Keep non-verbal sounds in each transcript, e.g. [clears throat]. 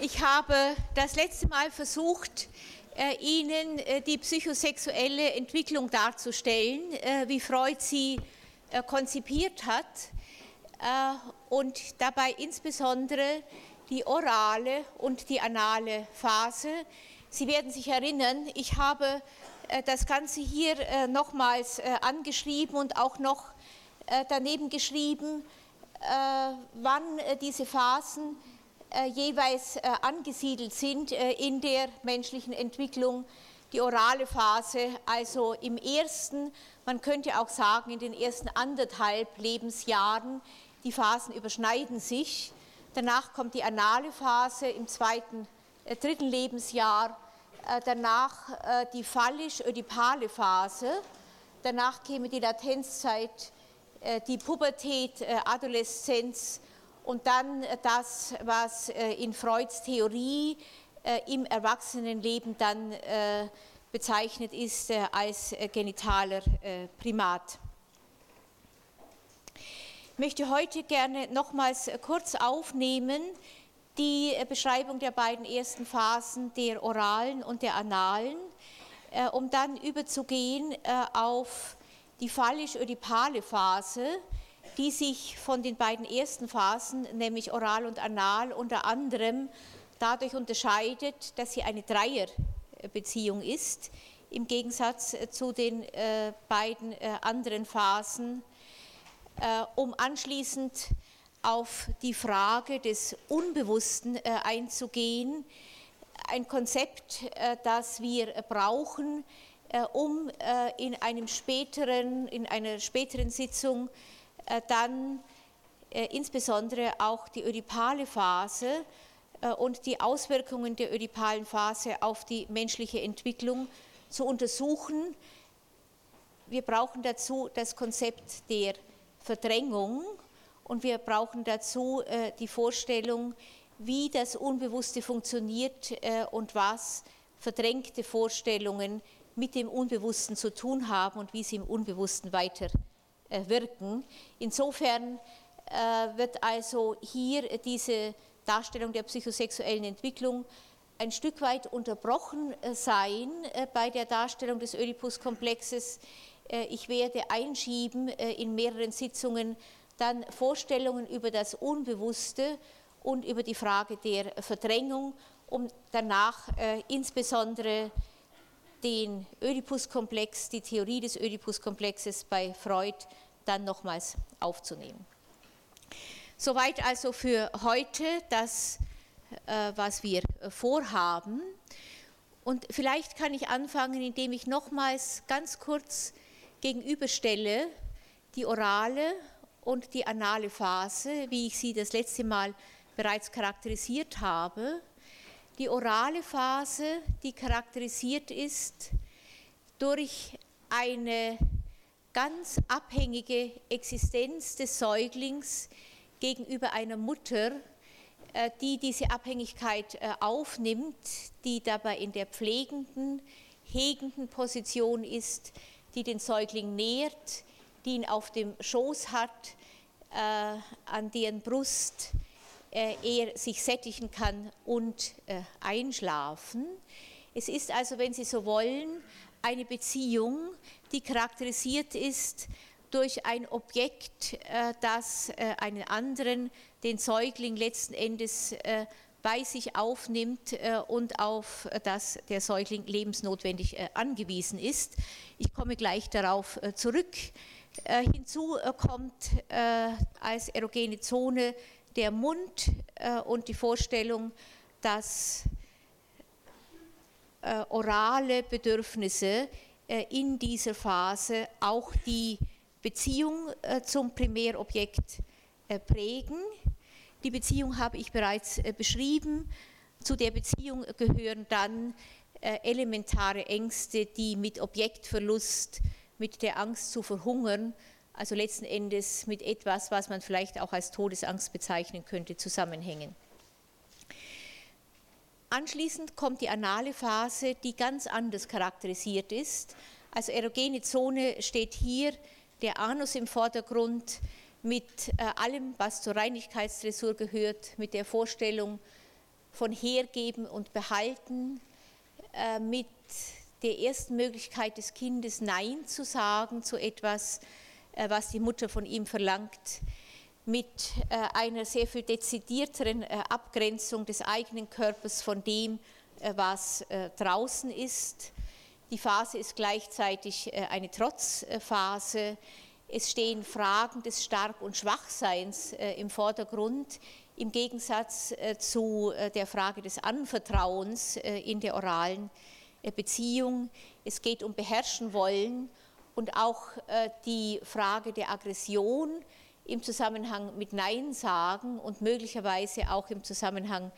Ich habe das letzte Mal versucht, äh, Ihnen äh, die psychosexuelle Entwicklung darzustellen, äh, wie Freud sie konzipiert hat und dabei insbesondere die orale und die anale Phase. Sie werden sich erinnern, ich habe das Ganze hier nochmals angeschrieben und auch noch daneben geschrieben, wann diese Phasen jeweils äh, angesiedelt sind äh, in der menschlichen Entwicklung. Die orale Phase, also im ersten, man könnte auch sagen, in den ersten anderthalb Lebensjahren, die Phasen überschneiden sich. Danach kommt die anale Phase im zweiten, äh, dritten Lebensjahr. Äh, danach äh, die phallisch-ödipale Phase. Danach käme die Latenzzeit, die Pubertät, Adoleszenz und dann das, was äh, in Freuds Theorie äh, im Erwachsenenleben dann äh, bezeichnet ist als genitaler Primat. Ich möchte heute gerne nochmals kurz aufnehmen die Beschreibung der beiden ersten Phasen der oralen und der analen, um dann überzugehen auf die phallisch-ödipale Phase, die sich von den beiden ersten Phasen, nämlich oral und anal, unter anderem dadurch unterscheidet, dass sie eine Dreierbeziehung ist, im Gegensatz zu den äh, beiden äh, anderen Phasen, äh, um anschließend auf die Frage des Unbewussten einzugehen, ein Konzept, das wir brauchen, um in einem späteren, in einer späteren Sitzung äh, dann äh, insbesondere auch die ödipale Phase äh, und die Auswirkungen der ödipalen Phase auf die menschliche Entwicklung zu untersuchen. Wir brauchen dazu das Konzept der Verdrängung und wir brauchen dazu die Vorstellung, wie das Unbewusste funktioniert und was verdrängte Vorstellungen mit dem Unbewussten zu tun haben und wie sie im Unbewussten weiter äh, wirken. Insofern äh, wird also hier diese Darstellung der psychosexuellen Entwicklung ein Stück weit unterbrochen äh, sein bei der Darstellung des Oedipus-Komplexes. Ich werde einschieben in mehreren Sitzungen dann Vorstellungen über das Unbewusste und über die Frage der Verdrängung, um danach insbesondere den Oedipus-Komplex, die Theorie des Oedipus-Komplexes bei Freud dann nochmals aufzunehmen. Soweit also für heute das, äh, was wir vorhaben. Und vielleicht kann ich anfangen, indem ich nochmals ganz kurz gegenüberstelle die orale und die anale Phase, wie ich sie das letzte Mal bereits charakterisiert habe. Die orale Phase, die charakterisiert ist durch eine ganz abhängige Existenz des Säuglings gegenüber einer Mutter, äh, die diese Abhängigkeit äh, aufnimmt, die dabei in der pflegenden, hegenden Position ist, die den Säugling nährt, die ihn auf dem Schoß hat, äh, an deren Brust äh, er sich sättigen kann und äh, einschlafen. Es ist also, wenn Sie so wollen, eine Beziehung, die charakterisiert ist durch ein Objekt, äh, das einen anderen, den Säugling letzten Endes bei sich aufnimmt und auf das der Säugling lebensnotwendig angewiesen ist. Ich komme gleich darauf zurück. Hinzu kommt als erogene Zone der Mund äh, und die Vorstellung, dass äh, orale Bedürfnisse äh, in dieser Phase auch die Beziehung äh, zum Primärobjekt äh, prägen. Die Beziehung habe ich bereits äh, beschrieben. Zu der Beziehung gehören dann elementare Ängste, die mit Objektverlust, mit der Angst zu verhungern also letzten Endes mit etwas, was man vielleicht auch als Todesangst bezeichnen könnte, zusammenhängen. Anschließend kommt die anale Phase, die ganz anders charakterisiert ist. Also erogene Zone steht hier, der Anus im Vordergrund mit äh, allem, was zur Reinigkeitsdressur gehört, mit der Vorstellung von Hergeben und Behalten, äh, mit der ersten Möglichkeit des Kindes Nein zu sagen zu etwas, was die Mutter von ihm verlangt, mit äh, einer sehr viel dezidierteren äh, Abgrenzung des eigenen Körpers von dem, was draußen ist. Die Phase ist gleichzeitig eine Trotzphase. Es stehen Fragen des Stark- und Schwachseins im Vordergrund, im Gegensatz zu der Frage des Anvertrauens in der oralen Beziehung. Es geht um Beherrschen wollen und auch die Frage der Aggression im Zusammenhang mit Nein sagen und möglicherweise auch im Zusammenhang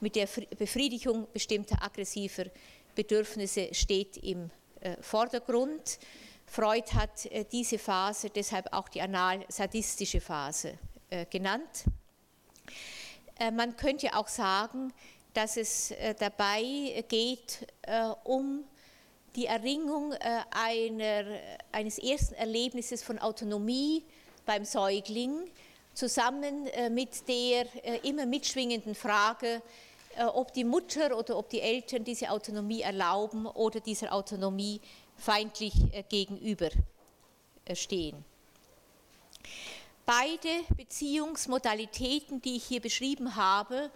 mit der Befriedigung bestimmter aggressiver Bedürfnisse steht im äh, Vordergrund. Freud hat äh, diese Phase deshalb auch die anal-sadistische Phase äh, genannt. Man könnte auch sagen, dass es dabei geht um die Erringung einer, eines ersten Erlebnisses von Autonomie, beim Säugling, zusammen äh, mit der äh, immer mitschwingenden Frage, äh, ob die Mutter oder ob die Eltern diese Autonomie erlauben oder dieser Autonomie feindlich gegenüberstehen. Beide Beziehungsmodalitäten, die ich hier beschrieben habe,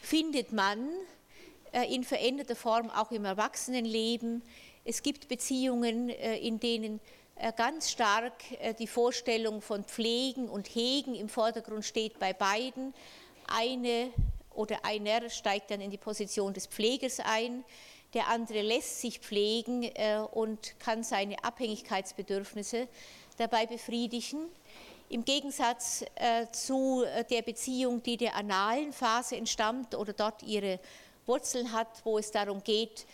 findet man in veränderter Form auch im Erwachsenenleben. Es gibt Beziehungen, in denen äh, ganz stark äh, die Vorstellung von Pflegen und Hegen im Vordergrund steht bei beiden. Eine oder einer steigt dann in die Position des Pflegers ein, der andere lässt sich pflegen äh, und kann seine Abhängigkeitsbedürfnisse dabei befriedigen. Im Gegensatz zu der Beziehung, die der analen Phase entstammt oder dort ihre Wurzeln hat, wo es darum geht,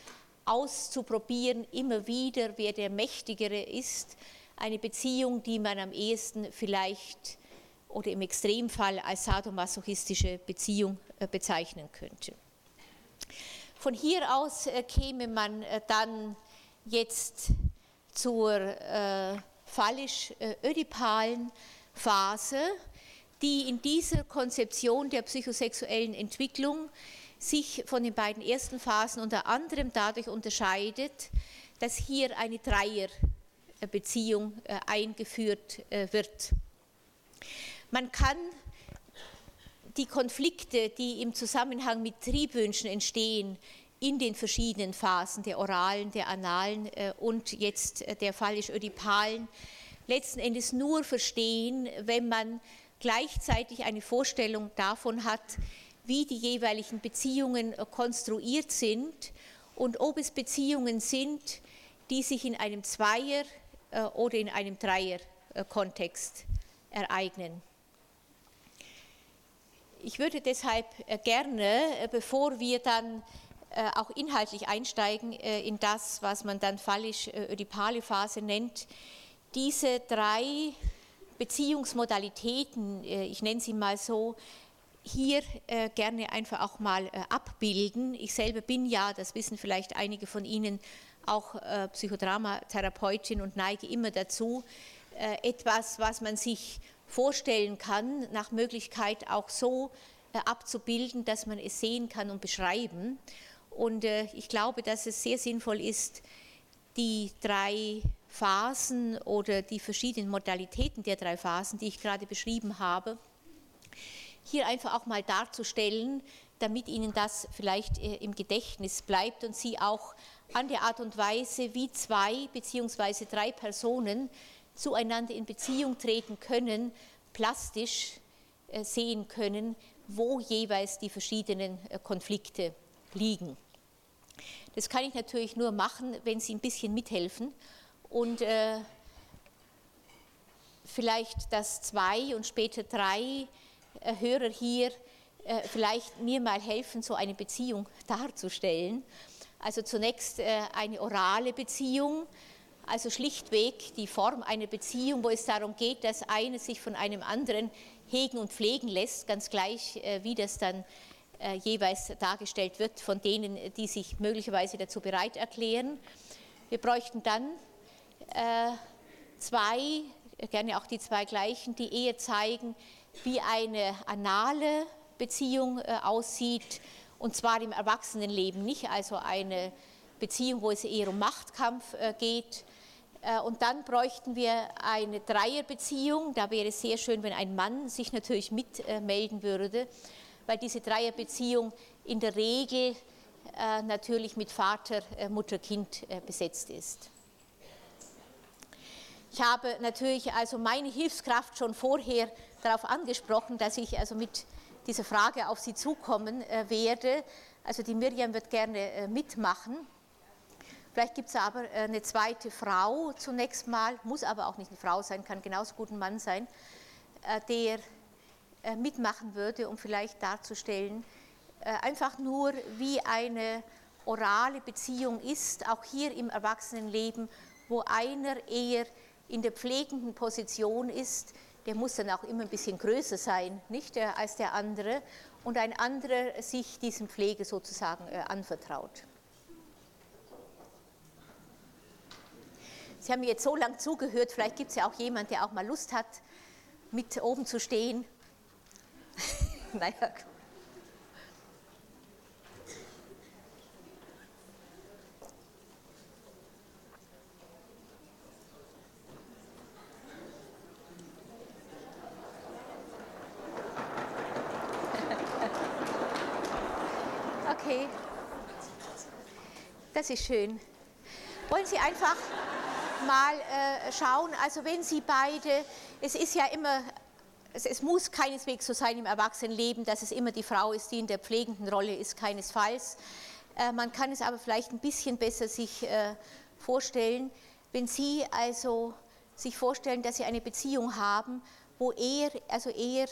auszuprobieren, immer wieder, wer der Mächtigere ist. Eine Beziehung, die man am ehesten vielleicht oder im Extremfall als sadomasochistische Beziehung äh, bezeichnen könnte. Von hier aus äh, käme man äh, dann jetzt zur phallisch-ödipalen Phase, die in dieser Konzeption der psychosexuellen Entwicklung sich von den beiden ersten Phasen unter anderem dadurch unterscheidet, dass hier eine Dreierbeziehung äh, eingeführt äh, wird. Man kann die Konflikte, die im Zusammenhang mit Triebwünschen entstehen, in den verschiedenen Phasen der oralen, der analen äh, und jetzt der phallisch-ödipalen, letzten Endes nur verstehen, wenn man gleichzeitig eine Vorstellung davon hat, wie die jeweiligen Beziehungen äh, konstruiert sind und ob es Beziehungen sind, die sich in einem Zweier- äh, oder in einem Dreier-Kontext ereignen. Ich würde deshalb äh, gerne, bevor wir dann auch inhaltlich einsteigen in das, was man dann phallisch-ödipale Phase nennt, diese drei Beziehungsmodalitäten, ich nenne sie mal so, hier äh, gerne einfach auch mal äh, abbilden. Ich selber bin ja, das wissen vielleicht einige von Ihnen, auch äh, Psychodramatherapeutin und neige immer dazu, äh, etwas, was man sich vorstellen kann, nach Möglichkeit auch so äh, abzubilden, dass man es sehen kann und beschreiben. Und äh, ich glaube, dass es sehr sinnvoll ist, die drei Phasen oder die verschiedenen Modalitäten der drei Phasen, die ich gerade beschrieben habe, hier einfach auch mal darzustellen, damit Ihnen das vielleicht äh, im Gedächtnis bleibt und Sie auch an der Art und Weise, wie zwei bzw. drei Personen zueinander in Beziehung treten können, plastisch äh, sehen können, wo jeweils die verschiedenen äh, Konflikte liegen. Das kann ich natürlich nur machen, wenn Sie ein bisschen mithelfen und vielleicht das zwei und später drei äh, Hörer hier äh, vielleicht mir mal helfen, so eine Beziehung darzustellen. Also zunächst äh, eine orale Beziehung, also schlichtweg die Form einer Beziehung, wo es darum geht, dass einer sich von einem anderen hegen und pflegen lässt, ganz gleich, wie das dann jeweils dargestellt wird von denen, die sich möglicherweise dazu bereit erklären. Wir bräuchten dann zwei, gerne auch die zwei gleichen, die eher zeigen, wie eine anale Beziehung äh, aussieht und zwar im Erwachsenenleben, nicht also eine Beziehung, wo es eher um Machtkampf äh, geht. Äh, und dann bräuchten wir eine Dreierbeziehung. Da wäre es sehr schön, wenn ein Mann sich natürlich mitmelden würde, weil diese Dreierbeziehung in der Regel natürlich mit Vater, Mutter, Kind besetzt ist. Ich habe natürlich also meine Hilfskraft schon vorher darauf angesprochen, dass ich also mit dieser Frage auf Sie zukommen äh, werde. Also die Miriam wird gerne äh, mitmachen. Vielleicht gibt es aber äh, eine zweite Frau zunächst mal, muss aber auch nicht eine Frau sein, kann genauso gut ein Mann sein, der mitmachen würde, um vielleicht darzustellen, einfach nur, wie eine orale Beziehung ist, auch hier im Erwachsenenleben, wo einer eher in der pflegenden Position ist, der muss dann auch immer ein bisschen größer sein, nicht äh, als der andere, und ein anderer sich diesem Pflege sozusagen äh, anvertraut. Sie haben mir jetzt so lange zugehört, vielleicht gibt es ja auch jemand, der auch mal Lust hat, mit oben zu stehen. [laughs] naja, Das ist schön. Wollen Sie einfach mal äh, schauen, also wenn Sie beide, es ist ja immer, es, es, muss keineswegs so sein im Erwachsenenleben, dass es immer die Frau ist, die in der pflegenden Rolle ist, keinesfalls. Äh, man kann es aber vielleicht ein bisschen besser sich äh, vorstellen, wenn Sie also sich vorstellen, dass Sie eine Beziehung haben, wo er, also er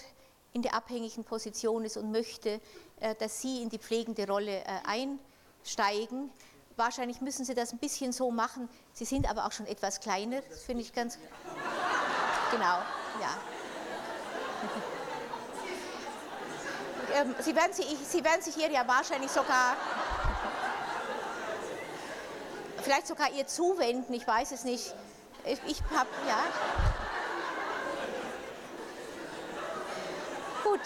in der abhängigen Position ist und möchte, äh, dass Sie in die pflegende Rolle äh, einsteigen, Wahrscheinlich müssen Sie das ein bisschen so machen. Sie sind aber auch schon etwas kleiner, das finde ich ganz. [laughs] Genau, ja. [laughs] Ähm, Sie werden, sich, Sie werden sich hier ja wahrscheinlich sogar, [laughs] vielleicht sogar ihr zuwenden, ich weiß es nicht. Ich, ich habe, ja. Gut.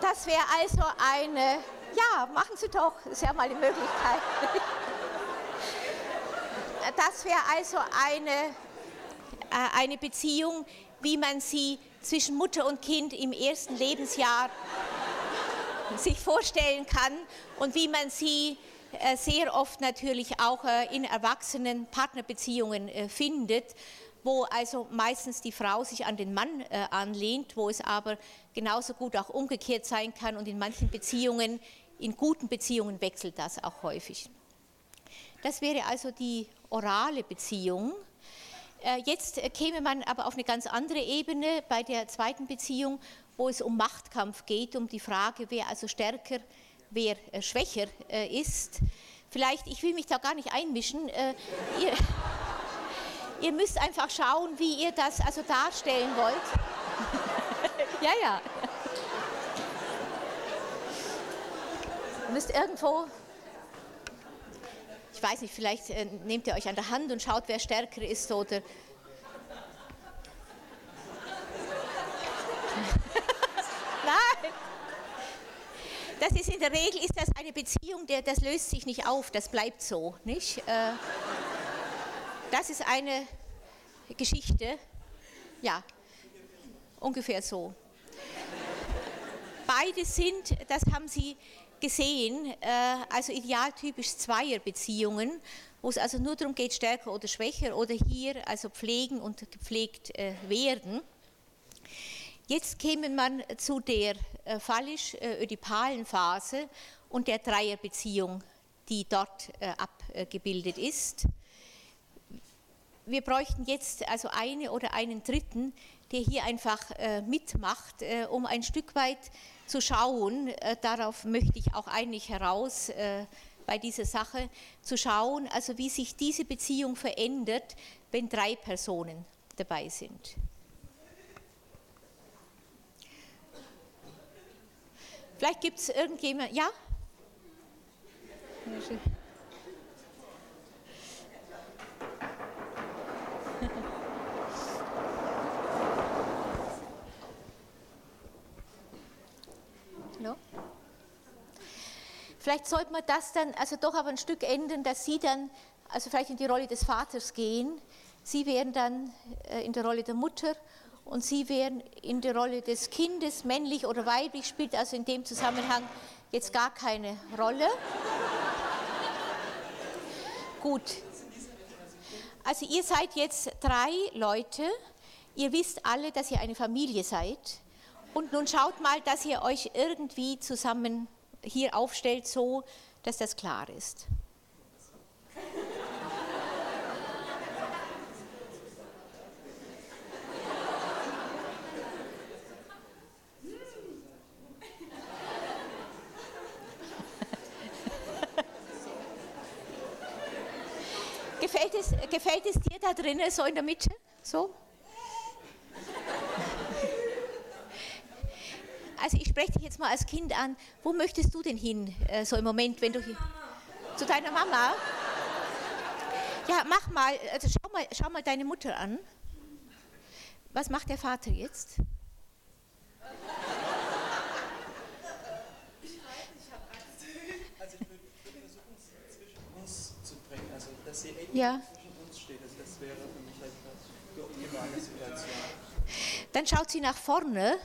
Das wäre also eine ja, machen Sie doch, ist ja mal die Möglichkeit. [laughs] Das wäre also eine, äh, eine Beziehung, wie man sie zwischen Mutter und Kind im ersten Lebensjahr [laughs] sich vorstellen kann und wie man sie äh, sehr oft natürlich auch äh, in erwachsenen Partnerbeziehungen findet wo also meistens die Frau sich an den Mann anlehnt, wo es aber genauso gut auch umgekehrt sein kann und in manchen Beziehungen, in guten Beziehungen wechselt das auch häufig. Das wäre also die orale Beziehung. Äh, jetzt käme man aber auf eine ganz andere Ebene bei der zweiten Beziehung, wo es um Machtkampf geht, um die Frage, wer also stärker, wer äh, schwächer äh, ist. Vielleicht, ich will mich da gar nicht einmischen. Äh, ihr, [laughs] Ihr müsst einfach schauen, wie ihr das also darstellen wollt. [laughs] ja, ja. Ihr müsst irgendwo, ich weiß nicht, vielleicht äh, nehmt ihr euch an der Hand und schaut, wer stärker ist oder. [laughs] Nein. Das ist in der Regel ist das eine Beziehung, der, das löst sich nicht auf, das bleibt so, nicht? Äh, das ist eine Geschichte, ja, ungefähr so. Beide sind, das haben Sie gesehen, äh, also idealtypisch Zweierbeziehungen, wo es also nur darum geht, stärker oder schwächer oder hier also pflegen und gepflegt äh, werden. Jetzt käme man zu der äh, phallisch-ödipalen Phase und der Dreierbeziehung, die dort abgebildet ist wir bräuchten jetzt also eine oder einen Dritten, der hier einfach äh, mitmacht, äh, um ein Stück weit zu schauen, äh, darauf möchte ich auch eigentlich heraus äh, bei dieser Sache, zu schauen, also wie sich diese Beziehung verändert, wenn drei Personen dabei sind. Vielleicht gibt es irgendjemand, ja? Vielleicht sollte man das dann also doch aber ein Stück ändern, dass Sie dann also vielleicht in die Rolle des Vaters gehen. Sie wären dann äh, in der Rolle der Mutter und Sie wären in der Rolle des Kindes, männlich oder weiblich, spielt also in dem Zusammenhang jetzt gar keine Rolle. [laughs] Gut. Also ihr seid jetzt drei Leute. Ihr wisst alle, dass ihr eine Familie seid. Und nun schaut mal, dass ihr euch irgendwie zusammen hier aufstellt, so dass das klar ist. gefällt, es, gefällt es dir da drinnen, so in der Mitte? So? Also ich spreche dich jetzt mal als Kind an. Wo möchtest du denn hin, äh, so im Moment, wenn du hier... Zu deiner Mama? Ja, mach mal, also schau mal, schau mal deine Mutter an. Was macht der Vater jetzt? dass sie eng ja. zwischen uns steht. Das wäre für mich die optimale Situation. Dann schaut sie nach vorne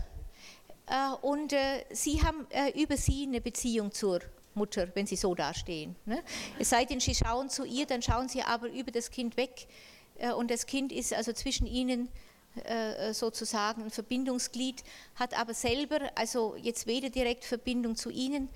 und äh, Sie haben äh, über Sie eine Beziehung zur Mutter, wenn Sie so dastehen. Ne? Es sei denn, Sie schauen zu ihr, dann schauen Sie aber über das Kind weg äh, und das Kind ist also zwischen Ihnen äh, sozusagen ein Verbindungsglied, hat aber selber also jetzt weder direkt Verbindung zu Ihnen,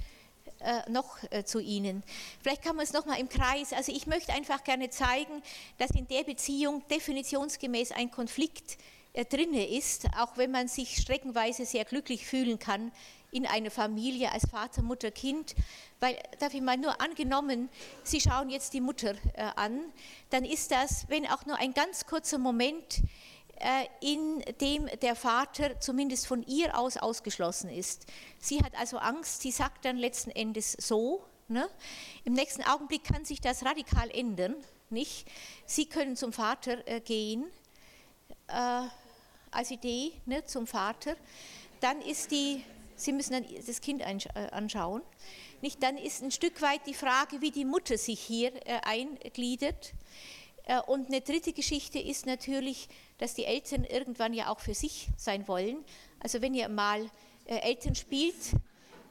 äh, noch äh, zu Ihnen. Vielleicht kann man es nochmal im Kreis, also ich möchte einfach gerne zeigen, dass in der Beziehung definitionsgemäß ein Konflikt äh, drinne ist, auch wenn man sich streckenweise sehr glücklich fühlen kann in einer Familie als Vater, Mutter, Kind, weil, darf ich mal nur angenommen, Sie schauen jetzt die Mutter äh, an, dann ist das, wenn auch nur ein ganz kurzer Moment, äh, in dem der Vater zumindest von ihr aus ausgeschlossen ist. Sie hat also Angst, sie sagt dann letzten Endes so. Ne? Im nächsten Augenblick kann sich das radikal ändern. Nicht? Sie können zum Vater äh, gehen, äh, als Idee ne, zum Vater. Dann ist die, Sie müssen dann das Kind äh, anschauen. Nicht? Dann ist ein Stück weit die Frage, wie die Mutter sich hier äh, eingliedert. Äh, und eine dritte Geschichte ist natürlich, dass die Eltern irgendwann ja auch für sich sein wollen. Also wenn ihr mal äh, Eltern spielt,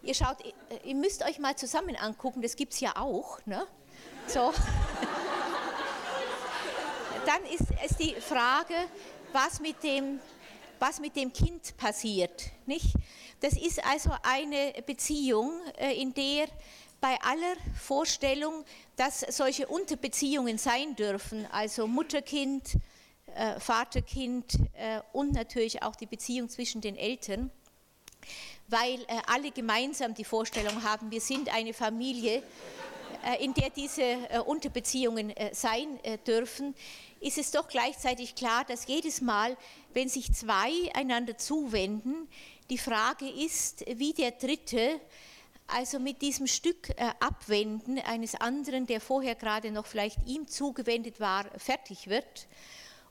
ihr schaut, ihr müsst euch mal zusammen angucken, das gibt es ja auch. Ne? So. [laughs] Dann ist es die Frage, was mit dem, was mit dem Kind passiert. Nicht? Das ist also eine Beziehung, in der bei aller Vorstellung, dass solche Unterbeziehungen sein dürfen, also Mutter-Kind, äh, Vater-Kind äh, und natürlich auch die Beziehung zwischen den Eltern, weil äh, alle gemeinsam die Vorstellung haben, wir sind eine Familie, äh, in der diese äh, Unterbeziehungen äh, sein dürfen, ist es doch gleichzeitig klar, dass jedes Mal, wenn sich zwei einander zuwenden, die Frage ist, wie der Dritte also mit diesem Stück äh, Abwenden eines anderen, der vorher gerade noch vielleicht ihm zugewendet war, fertig wird.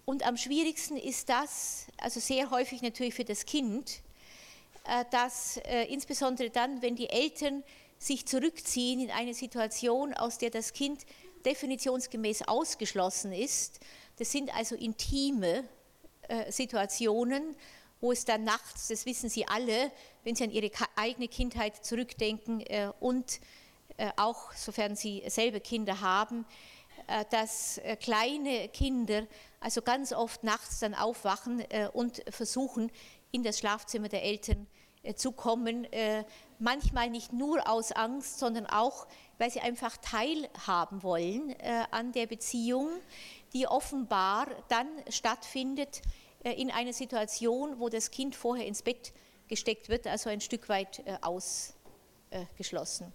Und am schwierigsten ist das, also sehr häufig natürlich für das Kind, äh, dass äh, insbesondere dann, wenn die Eltern sich zurückziehen in eine Situation, aus der das Kind definitionsgemäß ausgeschlossen ist, das sind also intime äh, Situationen, wo es dann nachts, das wissen Sie alle, wenn Sie an Ihre eigene Kindheit zurückdenken äh, und äh, auch sofern Sie selber Kinder haben, dass kleine Kinder also ganz oft nachts dann aufwachen und versuchen, in das Schlafzimmer der Eltern zu kommen, manchmal nicht nur aus Angst, sondern auch, weil sie einfach teilhaben wollen an der Beziehung, die offenbar dann stattfindet äh, in eine Situation, wo das Kind vorher ins Bett gesteckt wird, also ein Stück weit äh, ausgeschlossen.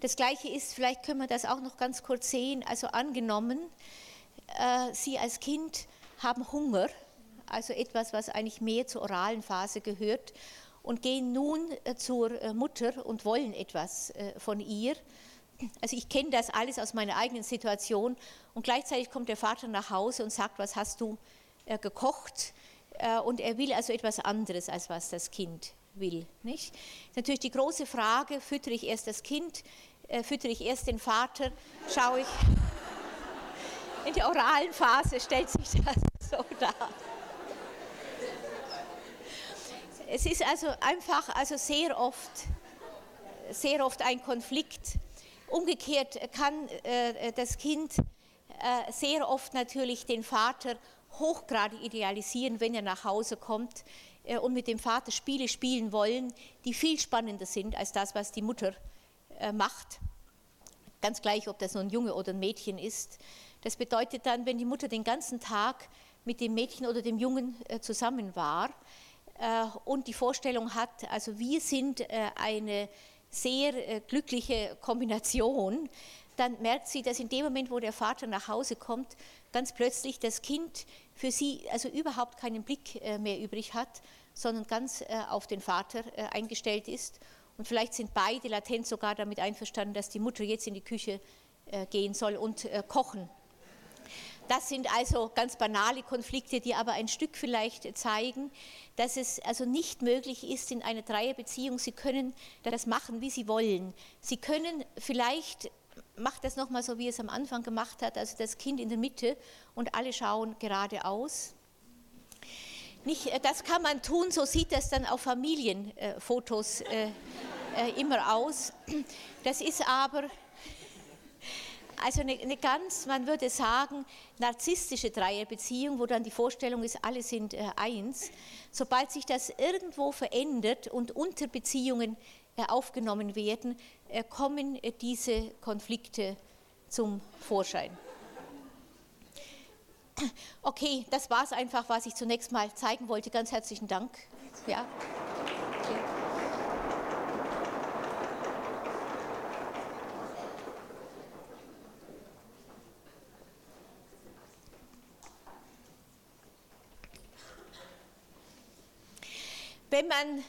Das Gleiche ist, vielleicht können wir das auch noch ganz kurz sehen, also angenommen, äh, Sie als Kind haben Hunger, also etwas, was eigentlich mehr zur oralen Phase gehört, und gehen nun zur Mutter und wollen etwas von ihr. Also ich kenne das alles aus meiner eigenen Situation und gleichzeitig kommt der Vater nach Hause und sagt, was hast du gekocht äh, und er will also etwas anderes, als was das Kind will. Nicht? Natürlich die große Frage, füttere ich erst das Kind, äh, füttere ich erst den Vater, schaue ich. In der oralen Phase stellt sich das [laughs] so dar. Es ist also einfach, also sehr oft, sehr oft ein Konflikt. Umgekehrt kann äh, das Kind äh, sehr oft natürlich den Vater hochgradig idealisieren, wenn er nach Hause kommt äh, und mit dem Vater Spiele spielen wollen, die viel spannender sind als das, was die Mutter äh, macht. Ganz gleich, ob das nun ein Junge oder ein Mädchen ist. Das bedeutet dann, wenn die Mutter den ganzen Tag mit dem Mädchen oder dem Jungen äh, zusammen war und die Vorstellung hat, also wir sind eine sehr glückliche Kombination, dann merkt sie, dass in dem Moment, wo der Vater nach Hause kommt, ganz plötzlich das Kind für sie also überhaupt keinen Blick mehr übrig hat, sondern ganz auf den Vater eingestellt ist und vielleicht sind beide latent sogar damit einverstanden, dass die Mutter jetzt in die Küche äh, gehen soll und äh, kochen. Das sind also ganz banale Konflikte, die aber ein Stück vielleicht zeigen, dass es also nicht möglich ist in einer Dreierbeziehung. Sie können das machen, wie Sie wollen. Sie können vielleicht, macht das nochmal so, wie es am Anfang gemacht hat, also das Kind in der Mitte und alle schauen geradeaus. Nicht, äh, das kann man tun, so sieht das dann auf Familienfotos äh, äh, immer aus. Das ist aber also eine, eine, ganz, man würde sagen, narzisstische Dreierbeziehung, wo dann die Vorstellung ist, alle sind äh, eins. Sobald sich das irgendwo verändert und Unterbeziehungen äh, aufgenommen werden, äh, kommen äh, diese Konflikte zum Vorschein. Okay, das war es einfach, was ich zunächst mal zeigen wollte. Ganz herzlichen Dank. Ja. Wenn man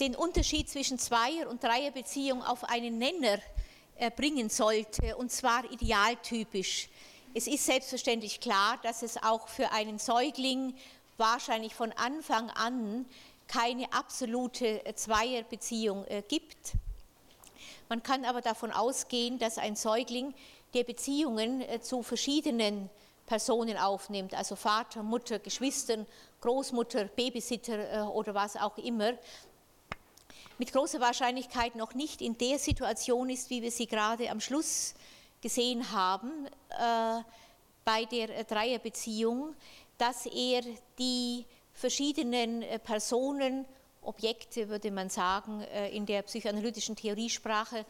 den Unterschied zwischen Zweier- und Dreierbeziehung auf einen Nenner äh, bringen sollte, und zwar idealtypisch, es ist selbstverständlich klar, dass es auch für einen Säugling wahrscheinlich von Anfang an keine absolute Zweierbeziehung äh, gibt. Man kann aber davon ausgehen, dass ein Säugling, der Beziehungen äh, zu verschiedenen Personen aufnimmt, also Vater, Mutter, Geschwistern, Großmutter, Babysitter äh, oder was auch immer, mit großer Wahrscheinlichkeit noch nicht in der Situation ist, wie wir sie gerade am Schluss gesehen haben äh, bei der Dreierbeziehung, dass er die verschiedenen äh, Personen, Objekte würde man sagen, äh, in der psychoanalytischen Theoriesprache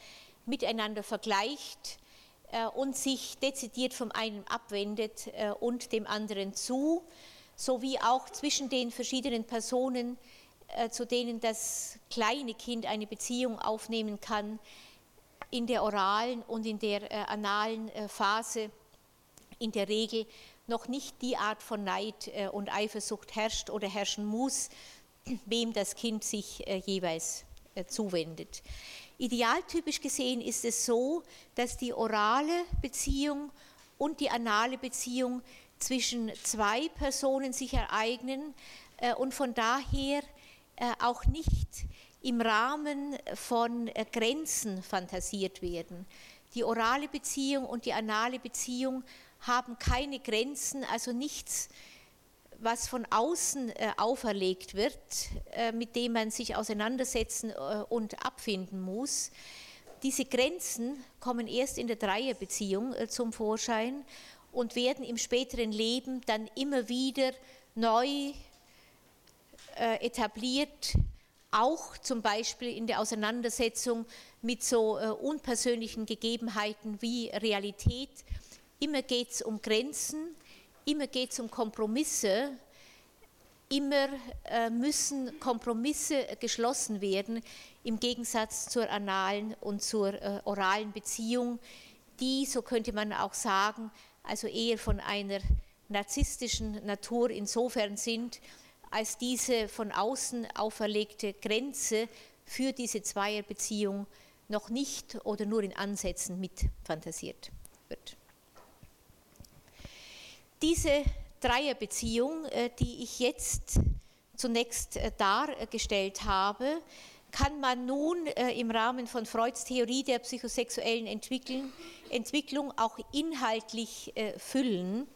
miteinander vergleicht äh, und sich dezidiert vom einen abwendet äh, und dem anderen zu, sowie auch zwischen den verschiedenen Personen, äh, zu denen das kleine Kind eine Beziehung aufnehmen kann, in der oralen und in der äh, analen äh, Phase in der Regel noch nicht die Art von Neid äh, und Eifersucht herrscht oder herrschen muss, wem das Kind sich jeweils zuwendet. Idealtypisch gesehen ist es so, dass die orale Beziehung und die anale Beziehung zwischen zwei Personen sich ereignen und von daher auch nicht im Rahmen von äh, Grenzen fantasiert werden. Die orale Beziehung und die anale Beziehung haben keine Grenzen, also nichts, was von außen äh, auferlegt wird, äh, mit dem man sich auseinandersetzen und abfinden muss. Diese Grenzen kommen erst in der Dreierbeziehung zum Vorschein und werden im späteren Leben dann immer wieder neu etabliert auch zum Beispiel in der Auseinandersetzung mit so äh, unpersönlichen Gegebenheiten wie Realität. Immer geht es um Grenzen, immer geht es um Kompromisse, immer äh, müssen Kompromisse geschlossen werden im Gegensatz zur analen und zur äh, oralen Beziehung, die, so könnte man auch sagen, also eher von einer narzisstischen Natur insofern sind, als diese von außen auferlegte Grenze für diese Zweierbeziehung noch nicht oder nur in Ansätzen mitfantasiert wird. Diese Dreierbeziehung, äh, die ich jetzt zunächst dargestellt habe, kann man nun im Rahmen von Freuds Theorie der psychosexuellen Entwicklung auch inhaltlich füllen.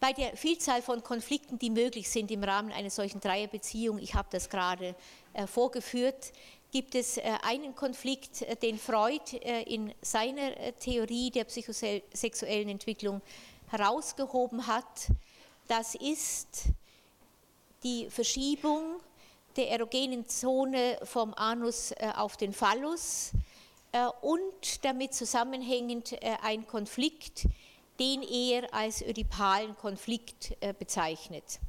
Bei der Vielzahl von Konflikten, die möglich sind im Rahmen einer solchen Dreierbeziehung, ich habe das gerade vorgeführt, gibt es äh, einen Konflikt, äh, den Freud äh, in seiner Theorie der psychosexuellen Entwicklung herausgehoben hat. Das ist die Verschiebung der erogenen Zone vom Anus auf den Phallus und damit zusammenhängend ein Konflikt, den er als ödipalen Konflikt bezeichnet.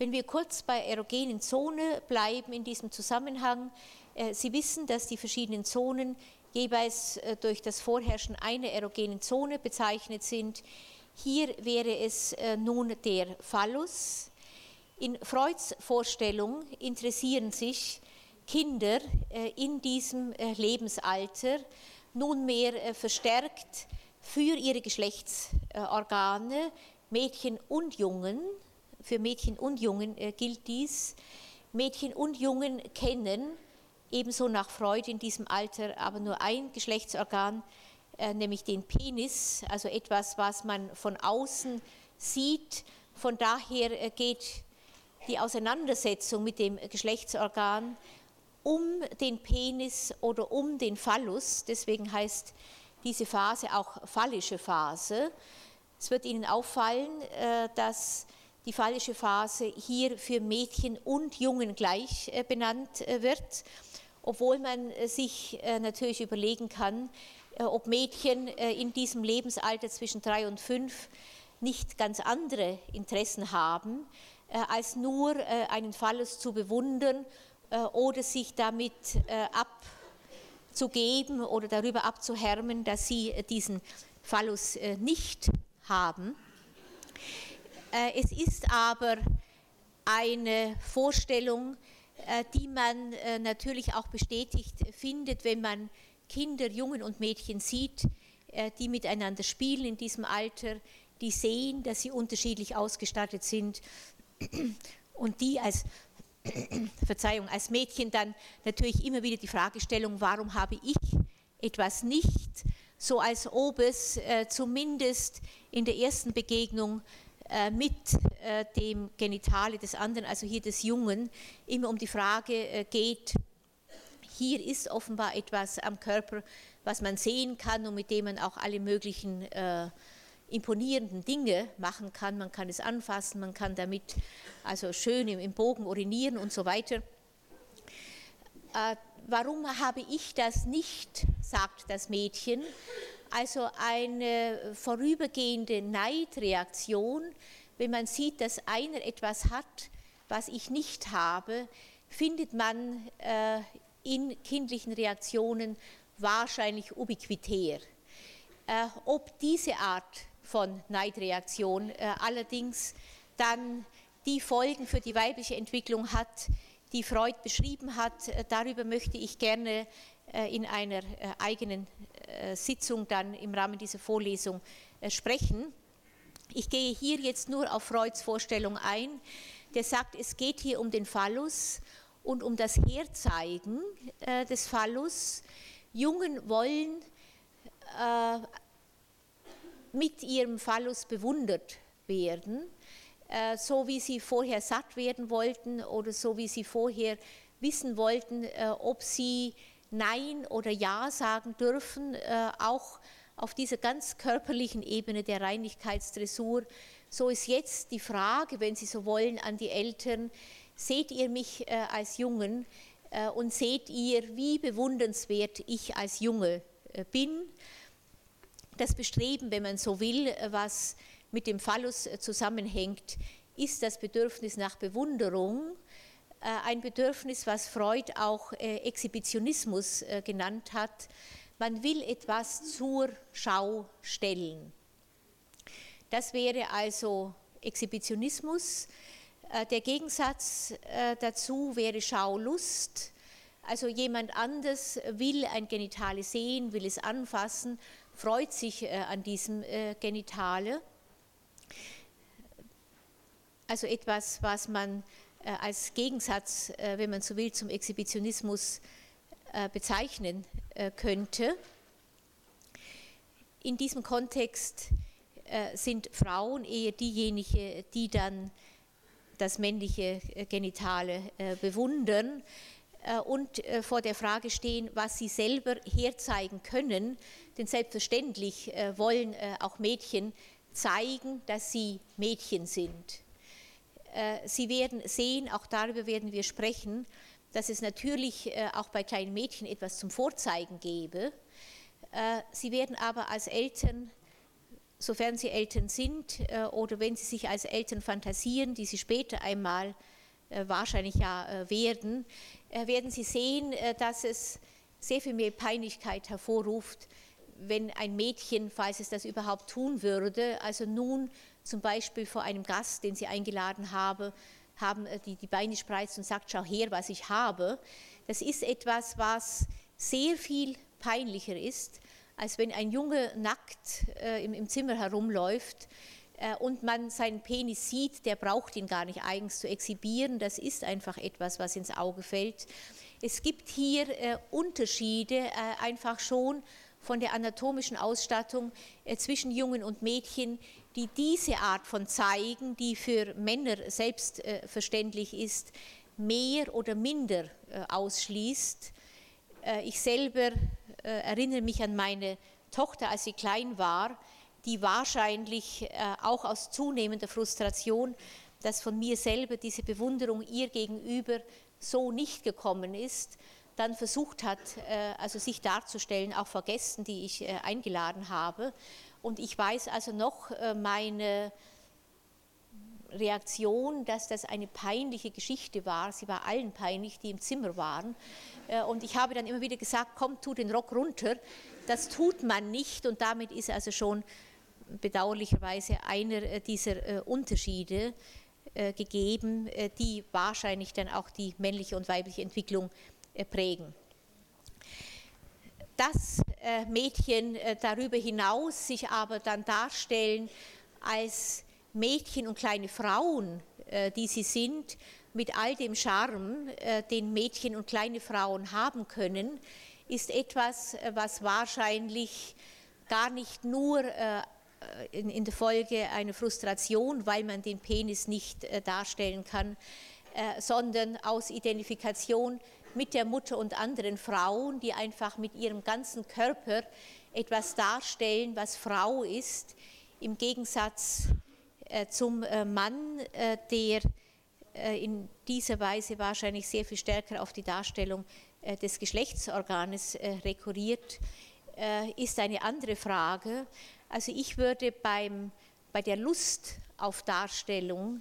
Wenn wir kurz bei erogenen Zone bleiben in diesem Zusammenhang, äh, Sie wissen, dass die verschiedenen Zonen jeweils äh, durch das Vorherrschen einer erogenen Zone bezeichnet sind. Hier wäre es äh, nun der Phallus. In Freuds Vorstellung interessieren sich Kinder in diesem Lebensalter nunmehr verstärkt für ihre Geschlechtsorgane, Mädchen und Jungen, für Mädchen und Jungen äh, gilt dies. Mädchen und Jungen kennen ebenso nach Freud in diesem Alter aber nur ein Geschlechtsorgan, äh, nämlich den Penis, also etwas, was man von außen sieht. Von daher äh, geht die Auseinandersetzung mit dem Geschlechtsorgan um den Penis oder um den Phallus. Deswegen heißt diese Phase auch phallische Phase. Es wird Ihnen auffallen, dass die phallische Phase hier für Mädchen und Jungen gleich äh, benannt äh, wird, obwohl man äh, sich natürlich überlegen kann, ob Mädchen in diesem Lebensalter zwischen drei und fünf nicht ganz andere Interessen haben, als nur einen Phallus zu bewundern oder sich damit abzugeben oder darüber abzuhärmen, dass sie diesen Phallus nicht haben. Äh, es ist aber eine Vorstellung, äh, die man äh, natürlich auch bestätigt findet, wenn man Kinder, Jungen und Mädchen sieht, die miteinander spielen in diesem Alter, die sehen, dass sie unterschiedlich ausgestattet sind [clears throat] und die als [clears throat] Verzeihung, als Mädchen dann natürlich immer wieder die Fragestellung, warum habe ich etwas nicht, so als ob es äh, zumindest in der ersten Begegnung äh, mit äh, dem Genitale des anderen, also hier des Jungen, immer um die Frage äh, geht, hier ist offenbar etwas am Körper, was man sehen kann und mit dem man auch alle möglichen imponierenden Dinge machen kann. Man kann es anfassen, man kann damit also schön im, Bogen urinieren und so weiter. warum habe ich das nicht, sagt das Mädchen, also eine vorübergehende Neidreaktion, wenn man sieht, dass einer etwas hat, was ich nicht habe, findet man äh, in kindlichen Reaktionen wahrscheinlich ubiquitär. Äh, ob diese Art von Neidreaktion äh, allerdings dann die Folgen für die weibliche Entwicklung hat, die Freud beschrieben hat, äh, darüber möchte ich gerne äh, in einer äh, eigenen äh, Sitzung dann im Rahmen dieser Vorlesung sprechen. Ich gehe hier jetzt nur auf Freuds Vorstellung ein, der sagt, es geht hier um den Phallus und um das Herzeigen des Phallus. Jungen wollen mit ihrem Phallus bewundert werden, so wie sie vorher satt werden wollten oder so wie sie vorher wissen wollten, ob sie Nein oder Ja sagen dürfen, äh, auch auf dieser ganz körperlichen Ebene der Reinigkeitsdressur. So ist jetzt die Frage, wenn Sie so wollen, an die Eltern, seht ihr mich äh, als Jungen äh, und seht ihr, wie bewundernswert ich als Junge bin. Das Bestreben, wenn man so will, was mit dem Phallus zusammenhängt, ist das Bedürfnis nach Bewunderung ein Bedürfnis, was Freud auch äh, Exhibitionismus äh, genannt hat. Man will etwas zur Schau stellen. Das wäre also Exhibitionismus. Der Gegensatz dazu wäre Schaulust. Also jemand anders will ein Genitale sehen, will es anfassen, freut sich an diesem Genitale. also etwas, was man äh, als Gegensatz, äh, wenn man so will, zum Exhibitionismus äh, bezeichnen könnte. In diesem Kontext sind Frauen eher diejenigen, die dann das männliche Genitale bewundern und vor der Frage stehen, was sie selber herzeigen können. Denn selbstverständlich wollen auch Mädchen zeigen, dass sie Mädchen sind. Äh, sie werden sehen, auch darüber werden wir sprechen, dass es natürlich äh, auch bei kleinen Mädchen etwas zum Vorzeigen gäbe. Äh, sie werden aber als Eltern, sofern sie Eltern sind oder wenn sie sich als Eltern fantasieren, die sie später einmal wahrscheinlich ja werden, werden sie sehen, dass es sehr viel mehr Peinlichkeit hervorruft, wenn ein Mädchen, falls es das überhaupt tun würde, also nun zum Beispiel vor einem Gast, den sie eingeladen habe, haben äh, die, die Beine spreizt und sagt, schau her, was ich habe. Das ist etwas, was sehr viel peinlicher ist, als wenn ein Junge nackt äh, im, im, Zimmer herumläuft äh, und man seinen Penis sieht, der braucht ihn gar nicht eigens zu exhibieren. Das ist einfach etwas, was ins Auge fällt. Es gibt hier äh, Unterschiede äh, einfach schon von der anatomischen Ausstattung äh, zwischen Jungen und Mädchen, die diese Art von Zeigen, die für Männer selbstverständlich ist, mehr oder minder äh, ausschließt. Äh, ich selber erinnere mich an meine Tochter, als sie klein war, die wahrscheinlich auch aus zunehmender Frustration, dass von mir selber diese Bewunderung ihr gegenüber so nicht gekommen ist, dann versucht hat, äh, also sich darzustellen, auch vor Gästen, die ich äh, eingeladen habe. Und ich weiß also noch äh, meine Reaktion, dass das eine peinliche Geschichte war. Sie war allen peinlich, die im Zimmer waren. Und ich habe dann immer wieder gesagt, komm, tu den Rock runter. Das tut man nicht und damit ist also schon bedauerlicherweise einer dieser Unterschiede gegeben, die wahrscheinlich dann auch die männliche und weibliche Entwicklung prägen. Dass äh, Mädchen äh, darüber hinaus sich aber dann darstellen als Mädchen und kleine Frauen, äh, die sie sind, mit all dem Charme, den Mädchen und kleine Frauen haben können, ist etwas, was wahrscheinlich gar nicht nur in, der Folge einer Frustration, weil man den Penis nicht darstellen kann, sondern aus Identifikation mit der Mutter und anderen Frauen, die einfach mit ihrem ganzen Körper etwas darstellen, was Frau ist, im Gegensatz äh, zum äh, Mann, äh, der äh, in dieser Weise wahrscheinlich sehr viel stärker auf die Darstellung äh, des Geschlechtsorganes äh, rekurriert, ist eine andere Frage. Also ich würde beim, bei der Lust auf Darstellung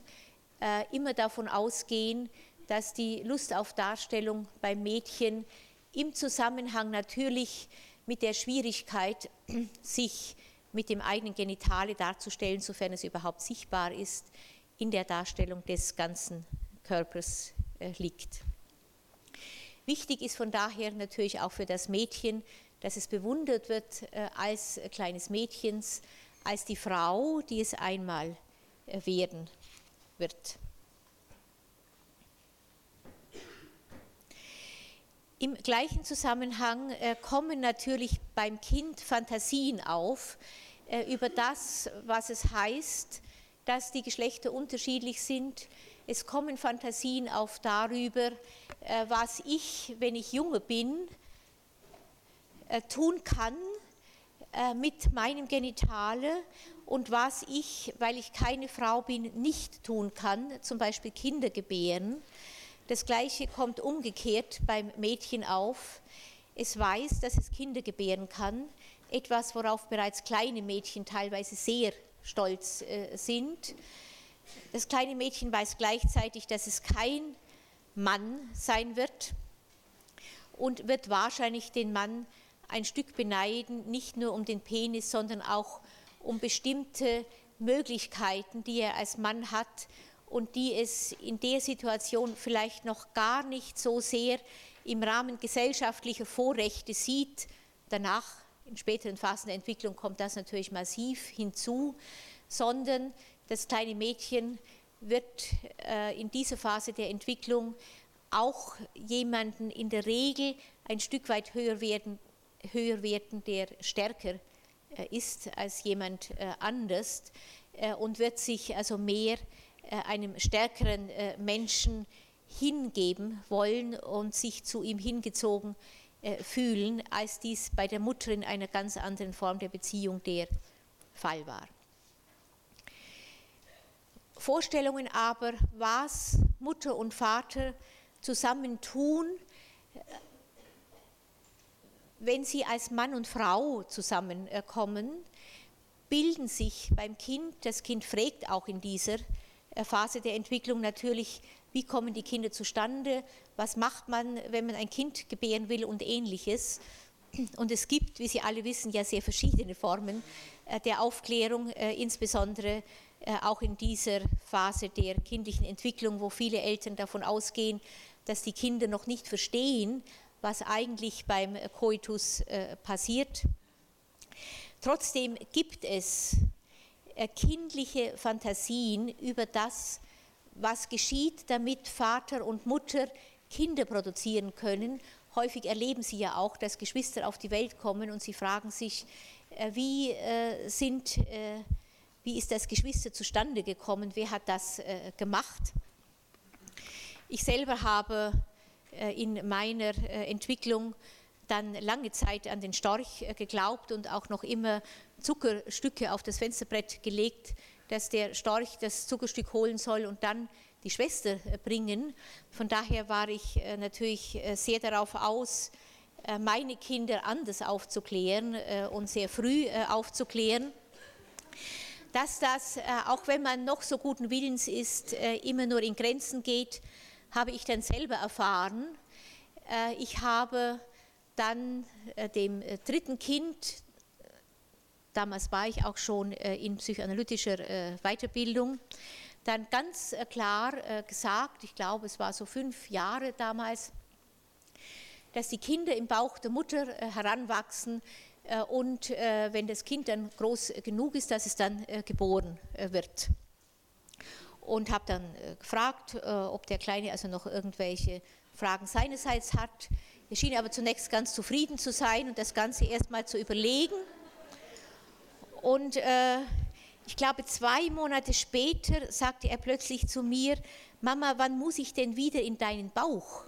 immer davon ausgehen, dass die Lust auf Darstellung beim Mädchen im Zusammenhang natürlich mit der Schwierigkeit, [clears throat] sich mit dem eigenen Genitale darzustellen, sofern es überhaupt sichtbar ist, in der Darstellung des ganzen Körpers äh, liegt. Wichtig ist von daher natürlich auch für das Mädchen, dass es bewundert wird äh, als kleines Mädchens, als die Frau, die es einmal äh, werden wird. Im gleichen Zusammenhang äh, kommen natürlich beim Kind Fantasien auf äh, über das, was es heißt, dass die Geschlechter unterschiedlich sind. Es kommen Fantasien auf darüber, äh, was ich, wenn ich junge bin, tun kann mit meinem Genitale und was ich, weil ich keine Frau bin, nicht tun kann, zum Beispiel Kinder gebären. Das Gleiche kommt umgekehrt beim Mädchen auf. Es weiß, dass es Kinder gebären kann, etwas, worauf bereits kleine Mädchen teilweise sehr stolz äh, sind. Das kleine Mädchen weiß gleichzeitig, dass es kein Mann sein wird und wird wahrscheinlich den Mann ein Stück beneiden, nicht nur um den Penis, sondern auch um bestimmte Möglichkeiten, die er als Mann hat, und die es in der Situation vielleicht noch gar nicht so sehr im Rahmen gesellschaftlicher Vorrechte sieht. Danach, in späteren Phasen der Entwicklung, kommt das natürlich massiv hinzu, sondern das kleine Mädchen wird in dieser Phase der Entwicklung auch jemanden in der Regel ein Stück weit höher werden, höher werden der stärker ist als jemand anders und wird sich also mehr einem stärkeren Menschen hingeben wollen und sich zu ihm hingezogen fühlen, als dies bei der Mutter in einer ganz anderen Form der Beziehung der Fall war. Vorstellungen aber, was Mutter und Vater zusammen tun, wenn sie als Mann und Frau zusammenkommen, bilden sich beim Kind, das Kind fragt auch in dieser Phase der Entwicklung natürlich, wie kommen die Kinder zustande, was macht man, wenn man ein Kind gebären will und ähnliches. Und es gibt, wie Sie alle wissen, ja sehr verschiedene Formen äh, der Aufklärung, äh, insbesondere äh, auch in dieser Phase der kindlichen Entwicklung, wo viele Eltern davon ausgehen, dass die Kinder noch nicht verstehen, was eigentlich beim Koitus passiert. Trotzdem gibt es kindliche Fantasien über das, was geschieht, damit Vater und Mutter Kinder produzieren können. Häufig erleben sie ja auch, dass Geschwister auf die Welt kommen und sie fragen sich, äh, wie, äh, sind, äh, wie ist das Geschwister zustande gekommen, wer hat das gemacht. Ich selber habe in meiner Entwicklung dann lange Zeit an den Storch geglaubt und auch noch immer Zuckerstücke auf das Fensterbrett gelegt, dass der Storch das Zuckerstück holen soll und dann die Schwester bringen. Von daher war ich natürlich sehr darauf aus, meine Kinder anders aufzuklären und sehr früh aufzuklären. Dass das, auch wenn man noch so guten Willens ist, immer nur in Grenzen geht, habe ich dann selber erfahren. Ich habe dann dem dritten Kind, damals war ich auch schon in psychoanalytischer Weiterbildung, dann ganz klar gesagt, ich glaube es war so fünf Jahre damals, dass die Kinder im Bauch der Mutter heranwachsen und wenn das Kind dann groß genug ist, dass es dann geboren wird. Und habe dann gefragt, ob der Kleine also noch irgendwelche Fragen seinerseits hat. Er schien aber zunächst ganz zufrieden zu sein und das Ganze erstmal zu überlegen. Und äh, ich glaube, zwei Monate später sagte er plötzlich zu mir, Mama, wann muss ich denn wieder in deinen Bauch?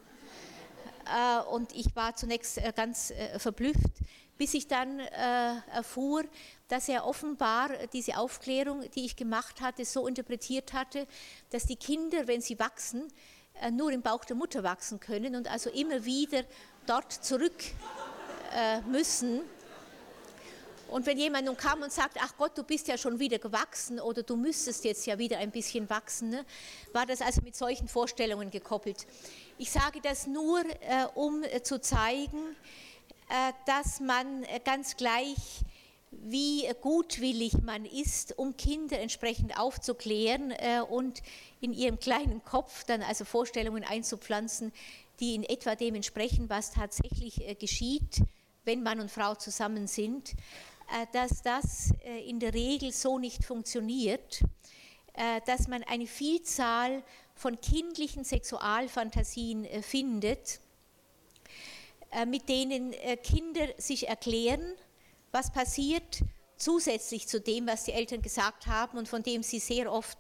Äh, und ich war zunächst äh, ganz äh, verblüfft, bis ich dann äh, erfuhr, dass er offenbar diese Aufklärung, die ich gemacht hatte, so interpretiert hatte, dass die Kinder, wenn sie wachsen, äh, nur im Bauch der Mutter wachsen können und also immer wieder dort zurück äh, müssen. Und wenn jemand nun kam und sagt, ach Gott, du bist ja schon wieder gewachsen oder du müsstest jetzt ja wieder ein bisschen wachsen, ne, war das also mit solchen Vorstellungen gekoppelt. Ich sage das nur, äh, um äh, zu zeigen, äh, dass man äh, ganz gleich, wie gutwillig man ist, um Kinder entsprechend aufzuklären äh, und in ihrem kleinen Kopf dann also Vorstellungen einzupflanzen, die in etwa dem entsprechen, was tatsächlich äh, geschieht, wenn Mann und Frau zusammen sind, äh, dass das äh, in der Regel so nicht funktioniert, dass man eine Vielzahl von kindlichen Sexualfantasien findet, mit denen Kinder sich erklären, was passiert, zusätzlich zu dem, was die Eltern gesagt haben und von dem sie sehr oft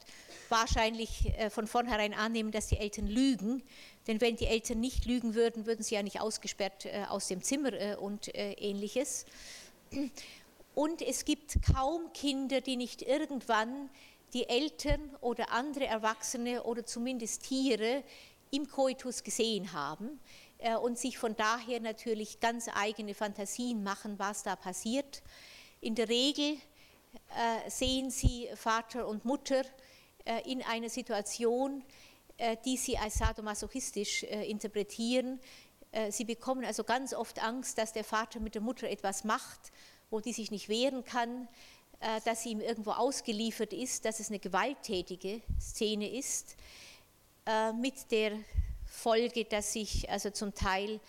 wahrscheinlich von vornherein annehmen, dass die Eltern lügen, denn wenn die Eltern nicht lügen würden, würden sie ja nicht ausgesperrt äh, aus dem Zimmer äh, und äh, ähnliches. Und es gibt kaum Kinder, die nicht irgendwann die Eltern oder andere Erwachsene oder zumindest Tiere im Koitus gesehen haben äh, und sich von daher natürlich ganz eigene Fantasien machen, was da passiert. In der Regel äh, sehen sie Vater und Mutter äh, in einer Situation, die sie als sadomasochistisch äh, interpretieren. Äh, sie bekommen also ganz oft Angst, dass der Vater mit der Mutter etwas macht, wo die sich nicht wehren kann, dass sie ihm irgendwo ausgeliefert ist, dass es eine gewalttätige Szene ist, mit der Folge, dass sich also zum Teil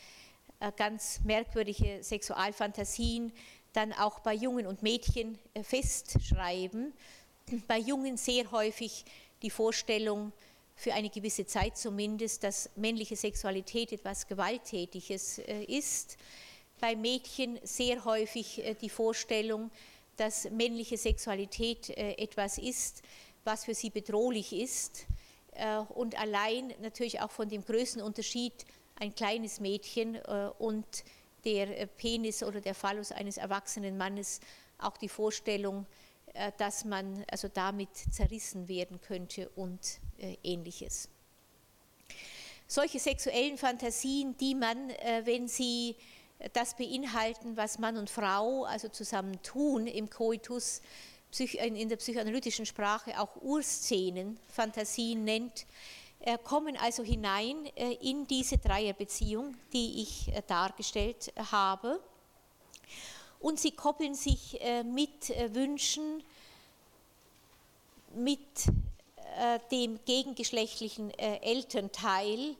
ganz merkwürdige Sexualfantasien dann auch bei Jungen und Mädchen festschreiben. Bei Jungen sehr häufig die Vorstellung, für eine gewisse Zeit zumindest, dass männliche Sexualität etwas Gewalttätiges äh, ist. Bei Mädchen sehr häufig äh, die Vorstellung, dass männliche Sexualität äh, etwas ist, was für sie bedrohlich ist und allein natürlich auch von dem Größenunterschied ein kleines Mädchen und der Penis oder der Phallus eines erwachsenen Mannes auch die Vorstellung, dass man also damit zerrissen werden könnte und äh, ähnliches. Solche sexuellen Fantasien, die man, äh, wenn sie das beinhalten, was Mann und Frau also zusammen tun im Koitus, in der psychoanalytischen Sprache auch Urszenen, Fantasien nennt, äh, kommen also hinein in diese Dreierbeziehung, die ich dargestellt habe. Und sie koppeln sich mit Wünschen, mit äh, dem gegengeschlechtlichen äh, Elternteil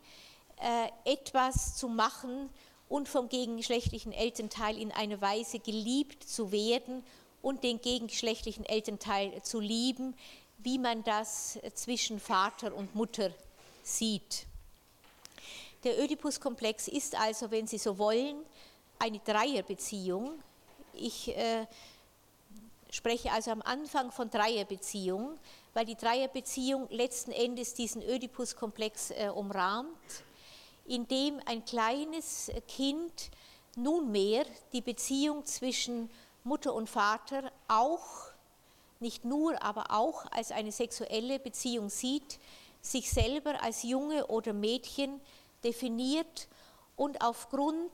äh, etwas zu machen und vom gegengeschlechtlichen Elternteil in einer Weise geliebt zu werden und den gegengeschlechtlichen Elternteil zu lieben, wie man das zwischen Vater und Mutter sieht. Der Oedipus-Komplex ist also, wenn Sie so wollen, eine Dreierbeziehung. Ich äh, spreche also am Anfang von Dreierbeziehung, weil die Dreierbeziehung letzten Endes diesen Oedipus-Komplex äh, umrahmt, in dem ein kleines Kind nunmehr die Beziehung zwischen Mutter und Vater auch, nicht nur, aber auch als eine sexuelle Beziehung sieht, sich selber als Junge oder Mädchen definiert und aufgrund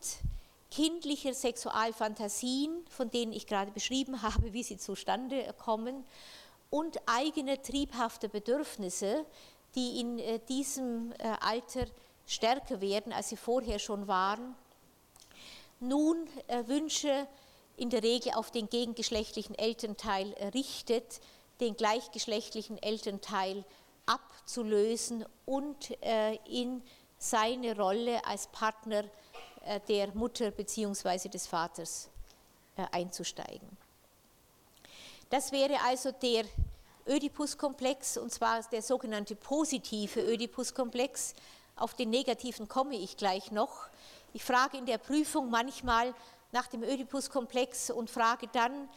kindlicher Sexualfantasien, von denen ich gerade beschrieben [laughs] habe, wie sie zustande kommen, und eigene triebhafte Bedürfnisse, die in äh, diesem äh, Alter stärker werden, als sie vorher schon waren, nun äh, Wünsche in der Regel auf den gegengeschlechtlichen Elternteil richtet, den gleichgeschlechtlichen Elternteil abzulösen und in seine Rolle als Partner der Mutter bzw. des Vaters einzusteigen. Das wäre also der Ödipus-Komplex, und zwar der sogenannte positive Ödipus-Komplex. Auf den negativen komme ich gleich noch. Ich frage in der Prüfung manchmal nach dem Ödipus-Komplex und frage dann,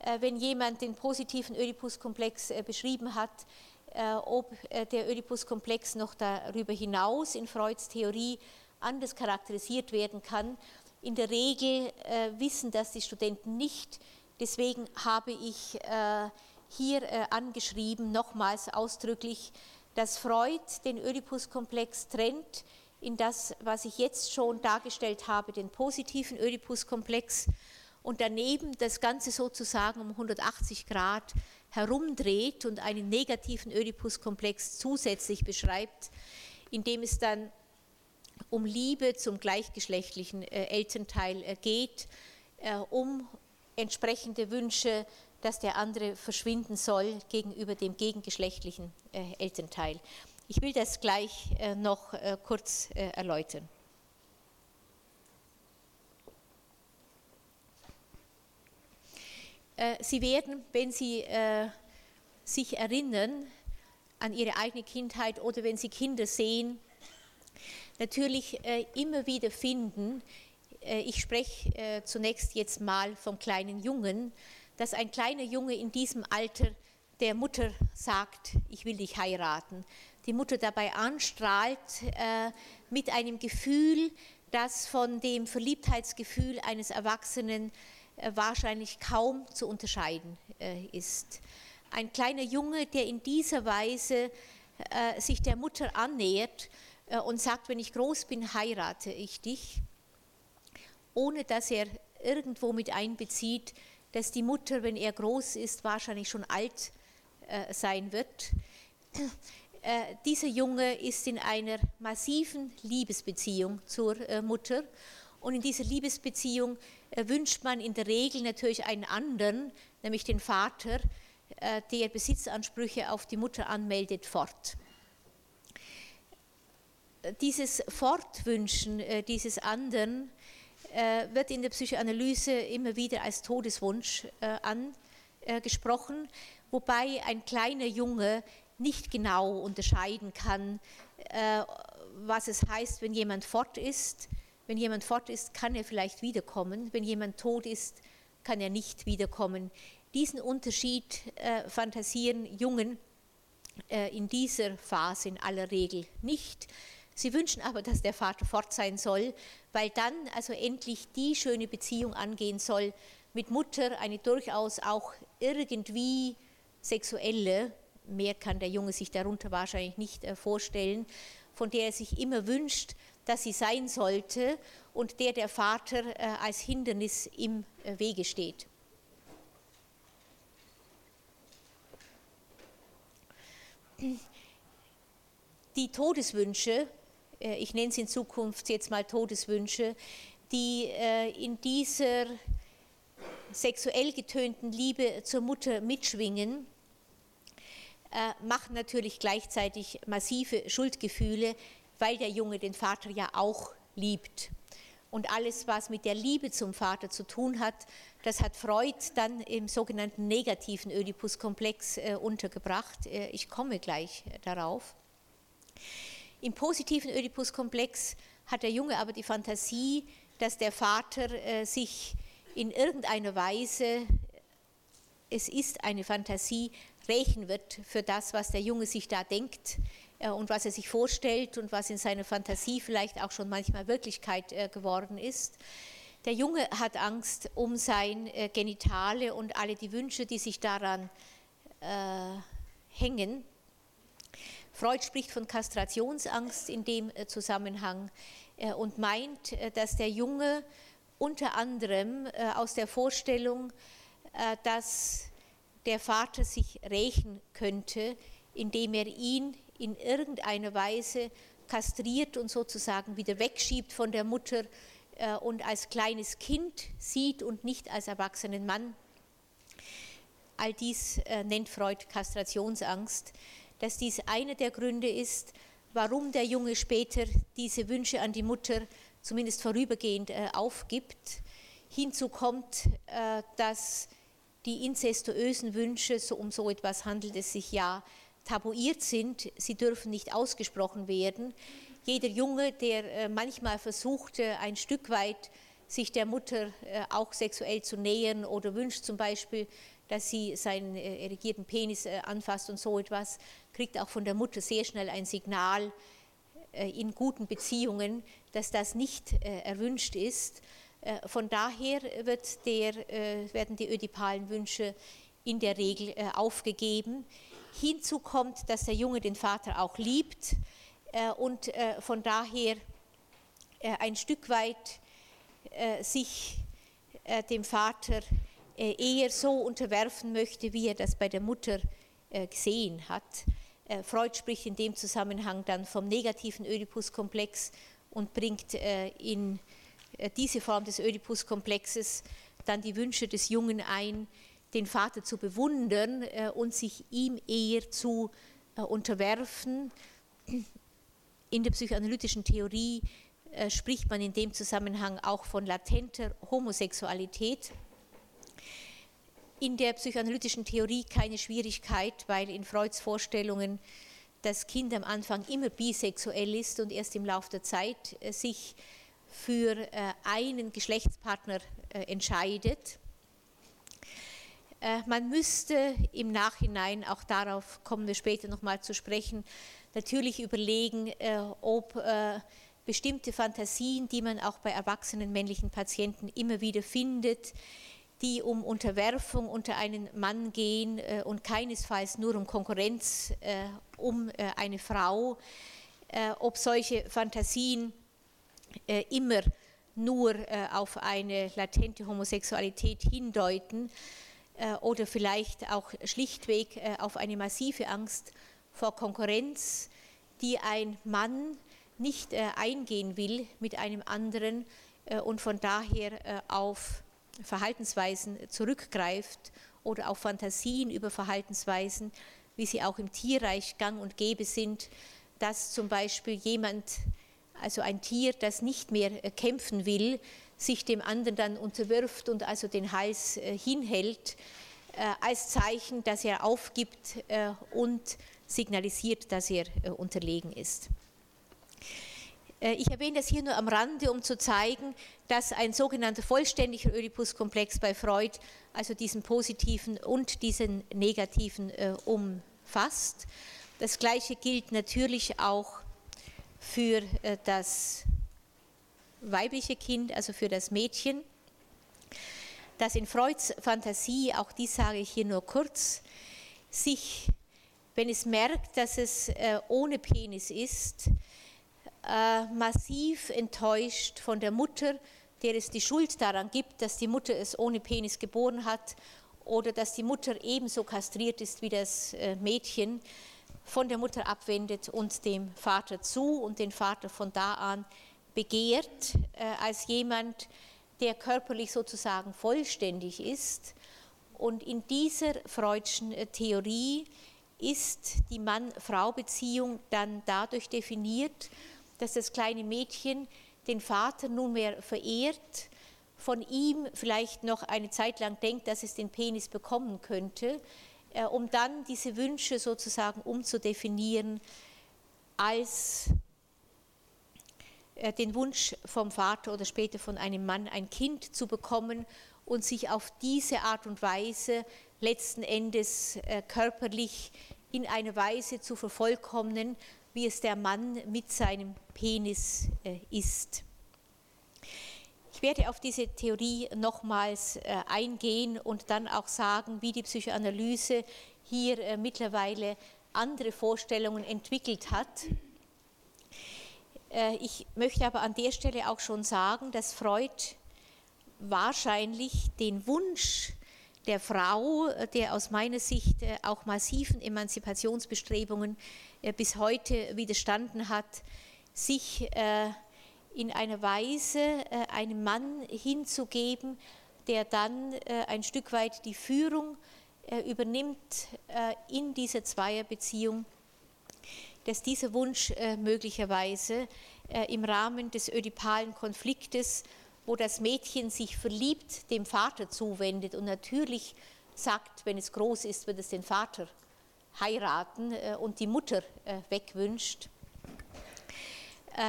äh, wenn jemand den positiven Ödipus-Komplex äh, beschrieben hat, äh, ob der Ödipus-Komplex noch darüber hinaus in Freuds Theorie anders charakterisiert werden kann. In der Regel wissen das die Studenten nicht, Deswegen habe ich äh, hier äh, angeschrieben, nochmals ausdrücklich, dass Freud den Oedipus-Komplex trennt in das, was ich jetzt schon dargestellt habe, den positiven Oedipus-Komplex und daneben das Ganze sozusagen um 180 Grad herumdreht und einen negativen Oedipus-Komplex zusätzlich beschreibt, indem es dann um Liebe zum gleichgeschlechtlichen äh, Elternteil geht, um entsprechende Wünsche, dass der andere verschwinden soll gegenüber dem gegengeschlechtlichen äh, Elternteil. Ich will das gleich äh, noch äh, kurz erläutern. Sie werden, wenn Sie sich erinnern an Ihre eigene Kindheit oder wenn Sie Kinder sehen, natürlich immer wieder finden, äh, ich spreche äh, zunächst jetzt mal vom kleinen Jungen, dass ein kleiner Junge in diesem Alter der Mutter sagt, ich will dich heiraten. Die Mutter dabei anstrahlt äh, mit einem Gefühl, das von dem Verliebtheitsgefühl eines Erwachsenen wahrscheinlich kaum zu unterscheiden ist. Ein kleiner Junge, der in dieser Weise sich der Mutter annähert und sagt, wenn ich groß bin, heirate ich dich, ohne dass er irgendwo mit einbezieht, dass die Mutter, wenn er groß ist, wahrscheinlich schon alt äh, sein wird. Äh, dieser Junge ist in einer massiven Liebesbeziehung zur äh, Mutter und in dieser Liebesbeziehung äh, wünscht man in der Regel natürlich einen anderen, nämlich den Vater, äh, der Besitzansprüche auf die Mutter anmeldet, fort. Dieses Fortwünschen äh, dieses anderen äh, wird in der Psychoanalyse immer wieder als Todeswunsch äh, angesprochen, wobei ein kleiner Junge nicht genau unterscheiden kann, was es heißt, wenn jemand fort ist. Wenn jemand fort ist, kann er vielleicht wiederkommen. Wenn jemand tot ist, kann er nicht wiederkommen. Diesen Unterschied äh, fantasieren Jungen äh, in dieser Phase in aller Regel nicht. Sie wünschen aber, dass der Vater fort sein soll, weil dann also endlich die schöne Beziehung angehen soll mit Mutter, eine durchaus auch irgendwie sexuelle, mehr kann der Junge sich darunter wahrscheinlich nicht äh, vorstellen, von der er sich immer wünscht, dass sie sein sollte und der der Vater äh, als Hindernis im äh, Wege steht. Die Todeswünsche, ich nenne sie in Zukunft jetzt mal Todeswünsche, die in dieser sexuell getönten Liebe zur Mutter mitschwingen, äh, machen natürlich gleichzeitig massive Schuldgefühle, weil der Junge den Vater ja auch liebt. Und alles, was mit der Liebe zum Vater zu tun hat, das hat Freud dann im sogenannten negativen Oedipus-Komplex äh, untergebracht. Äh, ich komme gleich darauf. Im positiven Oedipus-Komplex hat der Junge aber die Fantasie, dass der Vater äh, sich in irgendeiner Weise, es ist eine Fantasie, rächen wird für das, was der Junge sich da denkt äh, und was er sich vorstellt und was in seiner Fantasie vielleicht auch schon manchmal Wirklichkeit äh, geworden ist. Der Junge hat Angst um sein äh, Genitale und alle die Wünsche, die sich daran hängen. Freud spricht von Kastrationsangst in dem Zusammenhang und meint, dass der Junge unter anderem aus der Vorstellung, dass der Vater sich rächen könnte, indem er ihn in irgendeiner Weise kastriert und sozusagen wieder wegschiebt von der Mutter äh, und als kleines Kind sieht und nicht als erwachsenen Mann. All dies äh, nennt Freud Kastrationsangst, dass dies einer der Gründe ist, warum der Junge später diese Wünsche an die Mutter zumindest vorübergehend äh, aufgibt. Hinzu kommt, dass die inzestuösen Wünsche, so um so etwas handelt es sich ja, tabuiert sind, sie dürfen nicht ausgesprochen werden. Jeder Junge, der äh, manchmal versuchte, ein Stück weit sich der Mutter äh, auch sexuell zu nähern oder wünscht zum Beispiel, dass sie seinen äh, erigierten Penis anfasst und so etwas, kriegt auch von der Mutter sehr schnell ein Signal in guten Beziehungen, dass das nicht erwünscht ist. Äh, von daher der, äh, werden die ödipalen Wünsche in der Regel äh, aufgegeben. Hinzu kommt, dass der Junge den Vater auch liebt und von daher ein Stück weit sich dem Vater eher so unterwerfen möchte, wie er das bei der Mutter gesehen hat. Freud spricht in dem Zusammenhang dann vom negativen Oedipus-Komplex und bringt in äh, diese Form des Oedipus-Komplexes dann die Wünsche des Jungen ein, den Vater zu bewundern äh, und sich ihm eher zu äh, unterwerfen. In der psychoanalytischen Theorie spricht man in dem Zusammenhang auch von latenter Homosexualität. In der psychoanalytischen Theorie keine Schwierigkeit, weil in Freuds Vorstellungen das Kind am Anfang immer bisexuell ist und erst im Laufe der Zeit sich für äh, einen Geschlechtspartner äh, entscheidet. Äh, man müsste im Nachhinein, auch darauf kommen wir später nochmal zu sprechen, natürlich überlegen, ob bestimmte Fantasien, die man auch bei erwachsenen männlichen Patienten immer wieder findet, die um Unterwerfung unter einen Mann gehen und keinesfalls nur um Konkurrenz um eine Frau, ob solche Fantasien äh, immer nur äh, auf eine latente Homosexualität hindeuten äh, oder vielleicht auch schlichtweg auf eine massive Angst vor Konkurrenz, die ein Mann nicht eingehen will mit einem anderen und von daher auf Verhaltensweisen zurückgreift oder auf Fantasien über Verhaltensweisen, wie sie auch im Tierreich gang und gäbe sind, dass zum Beispiel jemand also ein Tier, das nicht mehr äh, kämpfen will, sich dem anderen dann unterwirft und also den Hals äh, hinhält, äh, als Zeichen, dass er aufgibt und signalisiert, dass er unterlegen ist. Ich erwähne das hier nur am Rande, um zu zeigen, dass ein sogenannter vollständiger Oedipus-Komplex bei Freud also diesen positiven und diesen negativen umfasst. Das Gleiche gilt natürlich auch für das weibliche Kind, also für das Mädchen, das in Freuds Fantasie, auch dies sage ich hier nur kurz, sich, wenn es merkt, dass es äh, ohne Penis ist, äh, massiv enttäuscht von der Mutter, der es die Schuld daran gibt, dass die Mutter es ohne Penis geboren hat oder dass die Mutter ebenso kastriert ist wie das äh, Mädchen, von der Mutter abwendet und dem Vater zu und den Vater von da an begehrt äh, als jemand, der körperlich sozusagen vollständig ist. Und in dieser freudschen äh, Theorie ist die Mann-Frau-Beziehung dann dadurch definiert, dass das kleine Mädchen den Vater nunmehr verehrt, von ihm vielleicht noch eine Zeit lang denkt, dass es den Penis bekommen könnte, äh, um dann diese Wünsche sozusagen umzudefinieren als äh, den Wunsch vom Vater oder später von einem Mann ein Kind zu bekommen und sich auf diese Art und Weise letzten Endes äh, körperlich in eine Weise zu vervollkommnen, wie es der Mann mit seinem Penis äh, ist. Ich werde auf diese Theorie nochmals eingehen und dann auch sagen, wie die Psychoanalyse hier mittlerweile andere Vorstellungen entwickelt hat äh, ich möchte aber an der Stelle auch schon sagen, dass Freud wahrscheinlich den Wunsch der Frau, äh, der aus meiner Sicht äh, auch massiven Emanzipationsbestrebungen bis heute widerstanden hat, sich in einer Weise einem Mann hinzugeben, der dann ein Stück weit die Führung übernimmt in dieser Zweierbeziehung dass dieser Wunsch äh, möglicherweise äh, im Rahmen des ödipalen Konfliktes, wo das Mädchen sich verliebt dem Vater zuwendet und natürlich sagt, wenn es groß ist, wird es den Vater heiraten äh, und die Mutter wegwünscht,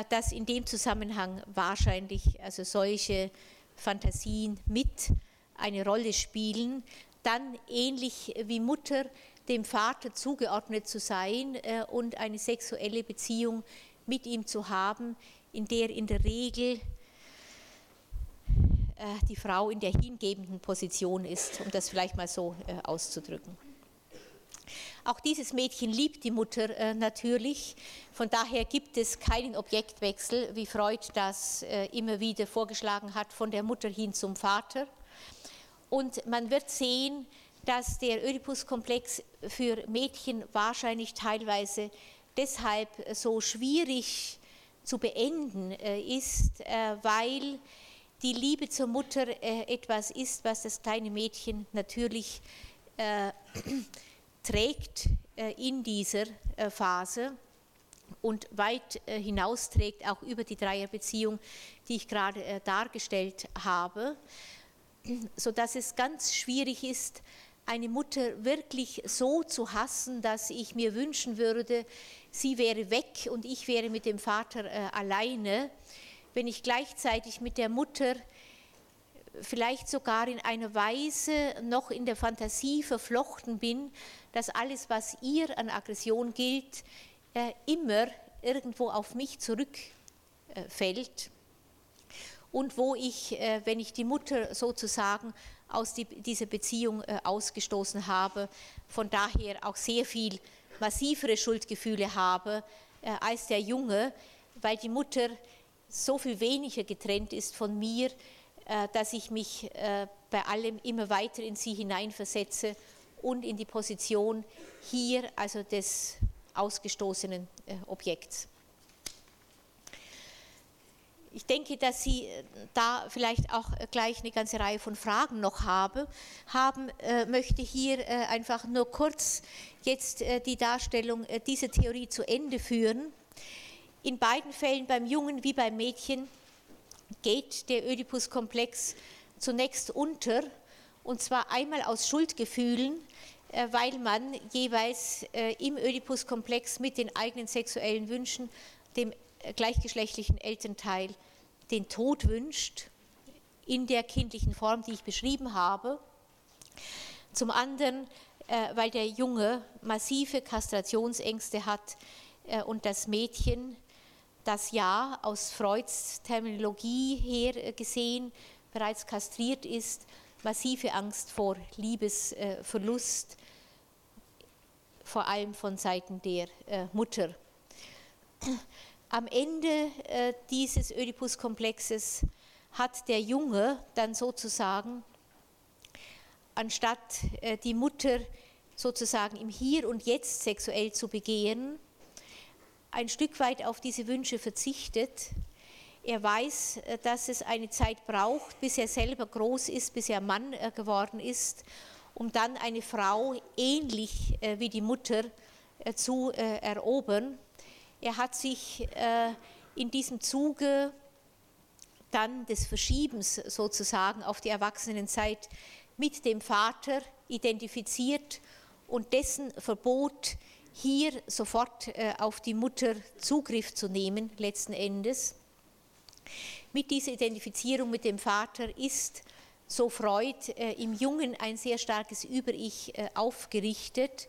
dass in dem Zusammenhang wahrscheinlich also solche Fantasien mit eine Rolle spielen, dann ähnlich wie Mutter dem Vater zugeordnet zu sein äh, und eine sexuelle Beziehung mit ihm zu haben, in der in der Regel äh, die Frau in der hingebenden Position ist, um das vielleicht mal so äh, auszudrücken. Auch dieses Mädchen liebt die Mutter natürlich, von daher gibt es keinen Objektwechsel, wie Freud das immer wieder vorgeschlagen hat, von der Mutter hin zum Vater. Und man wird sehen, dass der Oedipus-Komplex für Mädchen wahrscheinlich teilweise deshalb so schwierig zu beenden äh, ist, äh, weil die Liebe zur Mutter äh, etwas ist, was das kleine Mädchen natürlich [clears throat] trägt in dieser Phase und weit hinausträgt, auch über die Dreierbeziehung, die ich gerade dargestellt habe, [clears throat] sodass es ganz schwierig ist, eine Mutter wirklich so zu hassen, dass ich mir wünschen würde, sie wäre weg und ich wäre mit dem Vater äh, alleine, wenn ich gleichzeitig mit der Mutter vielleicht sogar in einer Weise noch in der Fantasie verflochten bin, dass alles, was ihr an Aggression gilt, äh, immer irgendwo auf mich zurückfällt. Und wo ich, äh, wenn ich die Mutter sozusagen aus die, dieser Beziehung äh, ausgestoßen habe, von daher auch sehr viel massivere Schuldgefühle habe als der Junge, weil die Mutter so viel weniger getrennt ist von mir, dass ich mich bei allem immer weiter in sie hineinversetze und in die Position hier, also des ausgestoßenen Objekts. Ich denke, dass Sie äh, da vielleicht auch äh, gleich eine ganze Reihe von Fragen noch habe, haben. Äh, möchte hier äh, einfach nur kurz jetzt äh, die Darstellung äh, dieser Theorie zu Ende führen. In beiden Fällen, beim Jungen wie beim Mädchen, geht der Oedipus-Komplex zunächst unter, und zwar einmal aus Schuldgefühlen, äh, weil man jeweils äh, im Oedipus-Komplex mit den eigenen sexuellen Wünschen dem äh, gleichgeschlechtlichen Elternteil den Tod wünscht, in der kindlichen Form, die ich beschrieben habe. Zum anderen, weil der Junge massive Kastrationsängste hat und das Mädchen, das ja aus Freuds Terminologie her gesehen bereits kastriert ist, massive Angst vor Liebesverlust, vor allem von Seiten der äh, Mutter. Am Ende äh, dieses Oedipus-Komplexes hat der Junge dann sozusagen, anstatt äh, die Mutter sozusagen im Hier und Jetzt sexuell zu begehen, ein Stück weit auf diese Wünsche verzichtet. Er weiß, dass es eine Zeit braucht, bis er selber groß ist, bis er Mann geworden ist um dann eine Frau ähnlich äh, wie die Mutter äh, zu äh, erobern. Er hat sich in diesem Zuge dann des Verschiebens sozusagen auf die Erwachsenenzeit mit dem Vater identifiziert und dessen Verbot, hier sofort auf die Mutter Zugriff zu nehmen, letzten Endes. Mit dieser Identifizierung mit dem Vater ist so Freud äh, im Jungen ein sehr starkes Über-Ich äh, aufgerichtet,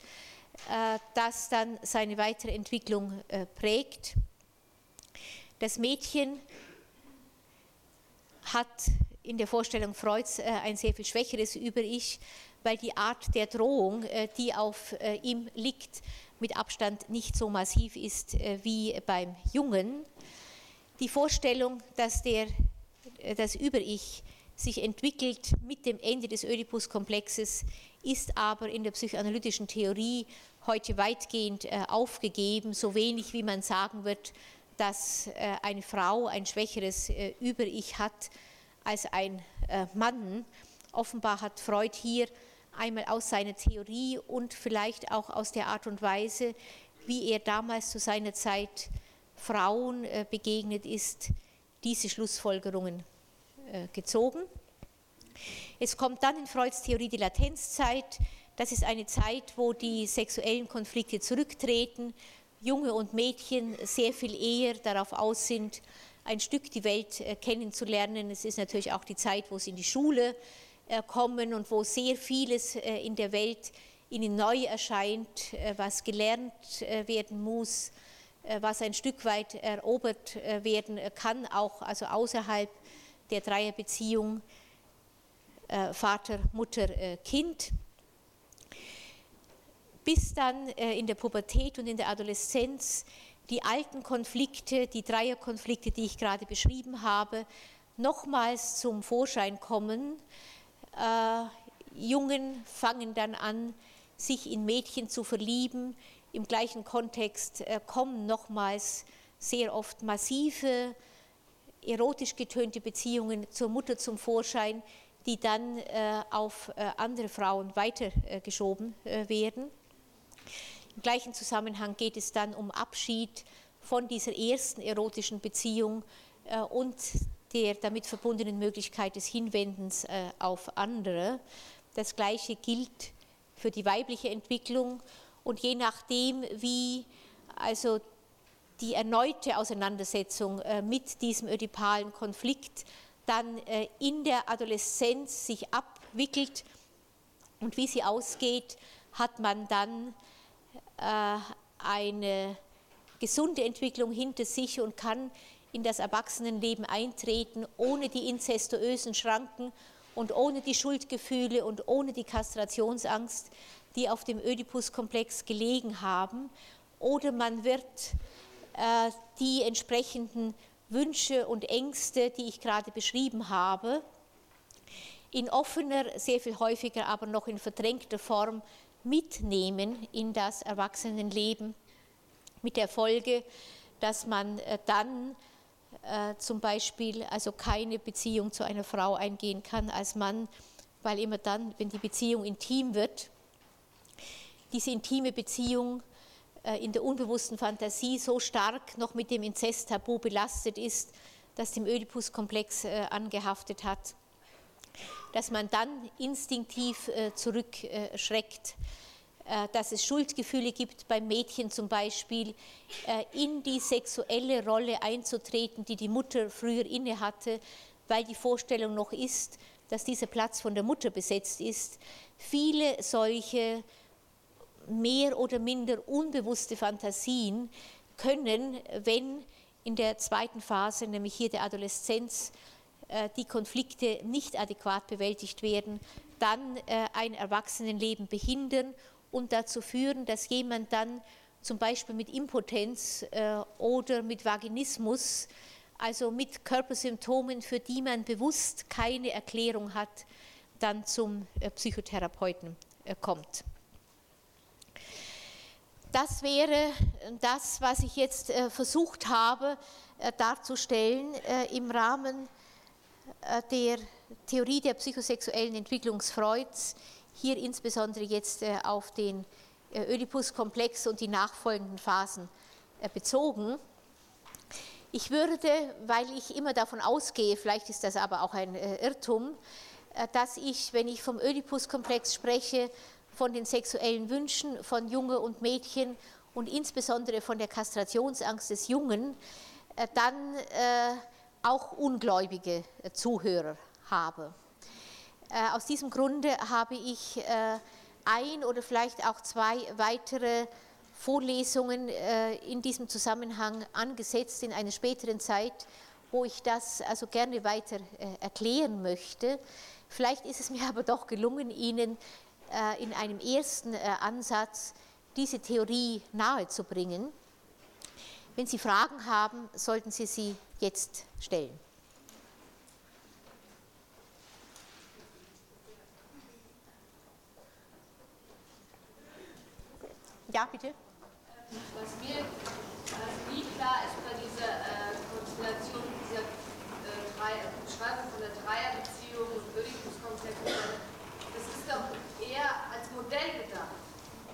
äh, das dann seine weitere Entwicklung äh, prägt. Das Mädchen hat in der Vorstellung Freuds äh, ein sehr viel schwächeres Über-Ich, weil die Art der Drohung, äh, die auf ihm liegt, mit Abstand nicht so massiv ist wie beim Jungen. Die Vorstellung, dass der, das Über-Ich sich entwickelt mit dem Ende des Oedipus-Komplexes, ist aber in der psychoanalytischen Theorie heute weitgehend äh, aufgegeben, so wenig wie man sagen wird, dass äh, eine Frau ein schwächeres äh, Über-Ich hat als ein Mann. Offenbar hat Freud hier einmal aus seiner Theorie und vielleicht auch aus der Art und Weise, wie er damals zu seiner Zeit Frauen begegnet ist, diese Schlussfolgerungen äh, gezogen. Es kommt dann in Freuds Theorie die Latenzzeit. Das ist eine Zeit, wo die sexuellen Konflikte zurücktreten, Junge und Mädchen sehr viel eher darauf aus sind, ein Stück die Welt äh, kennenzulernen. Es ist natürlich auch die Zeit, wo sie in die Schule äh, kommen und wo sehr vieles in der Welt ihnen neu erscheint, was gelernt werden muss, was ein Stück weit erobert werden kann, auch also außerhalb der Dreierbeziehung äh, Vater, Mutter, äh, Kind. Bis dann äh, in der Pubertät und in der Adoleszenz die alten Konflikte, die Dreierkonflikte, die ich gerade beschrieben habe, nochmals zum Vorschein kommen. Jungen fangen dann an, sich in Mädchen zu verlieben. Im gleichen Kontext kommen nochmals sehr oft massive erotisch getönte Beziehungen zur Mutter zum Vorschein, die dann äh, auf äh, andere Frauen weitergeschoben äh, werden. Im gleichen Zusammenhang geht es dann um Abschied von dieser ersten erotischen Beziehung äh, und der damit verbundenen Möglichkeit des Hinwendens äh, auf andere. Das Gleiche gilt für die weibliche Entwicklung und je nachdem, wie also die erneute Auseinandersetzung äh, mit diesem ödipalen Konflikt dann äh, in der Adoleszenz sich abwickelt und wie sie ausgeht, hat man dann eine gesunde Entwicklung hinter sich und kann in das Erwachsenenleben eintreten, ohne die inzestuösen Schranken und ohne die Schuldgefühle und ohne die Kastrationsangst, die auf dem Ödipus-Komplex gelegen haben. Oder man wird äh, die entsprechenden Wünsche und Ängste, die ich gerade beschrieben habe, in offener, sehr viel häufiger, aber noch in verdrängter Form mitnehmen in das Erwachsenenleben, mit der Folge, dass man äh, dann äh, zum Beispiel also keine Beziehung zu einer Frau eingehen kann als Mann, weil immer dann, wenn die Beziehung intim wird, diese intime Beziehung äh, in der unbewussten Fantasie so stark noch mit dem Inzesttabu belastet ist, das dem Ödipus-Komplex äh, angehaftet hat, dass man dann instinktiv äh, zurückschreckt. Äh, dass es Schuldgefühle gibt beim Mädchen zum Beispiel, äh, in die sexuelle Rolle einzutreten, die die Mutter früher innehatte, weil die Vorstellung noch ist, dass dieser Platz von der Mutter besetzt ist. Viele solche mehr oder minder unbewusste Fantasien können, wenn in der zweiten Phase, nämlich hier der Adoleszenz, äh, die Konflikte nicht adäquat bewältigt werden, dann ein Erwachsenenleben behindern und dazu führen, dass jemand dann zum Beispiel mit Impotenz äh, oder mit Vaginismus, also mit Körpersymptomen, für die man bewusst keine Erklärung hat, dann zum äh, Psychotherapeuten äh, kommt. Das wäre das, was ich jetzt äh, versucht habe äh, darzustellen äh, im Rahmen der Theorie der psychosexuellen Entwicklung Freuds hier insbesondere jetzt äh, auf den äh, Oedipus-Komplex und die nachfolgenden Phasen äh, bezogen. Ich würde, weil ich immer davon ausgehe, vielleicht ist das aber auch ein Irrtum, dass ich, wenn ich vom Oedipus-Komplex spreche, von den sexuellen Wünschen von Junge und Mädchen und insbesondere von der Kastrationsangst des Jungen, dann auch ungläubige Zuhörer habe. Äh, aus diesem Grunde habe ich äh, ein oder vielleicht auch zwei weitere Vorlesungen äh, in diesem Zusammenhang angesetzt in einer späteren Zeit, wo ich das also gerne weiter erklären möchte. Vielleicht ist es mir [laughs] aber doch gelungen, Ihnen in einem ersten Ansatz diese Theorie nahezubringen. Wenn Sie Fragen haben, sollten Sie sie jetzt stellen. Ja, bitte. Was mir nie klar ist bei dieser äh, Konstellation, dieser äh, Beschreibung von der Dreierbeziehung und Oedipus-Komplex, das ist doch eher als Modell gedacht,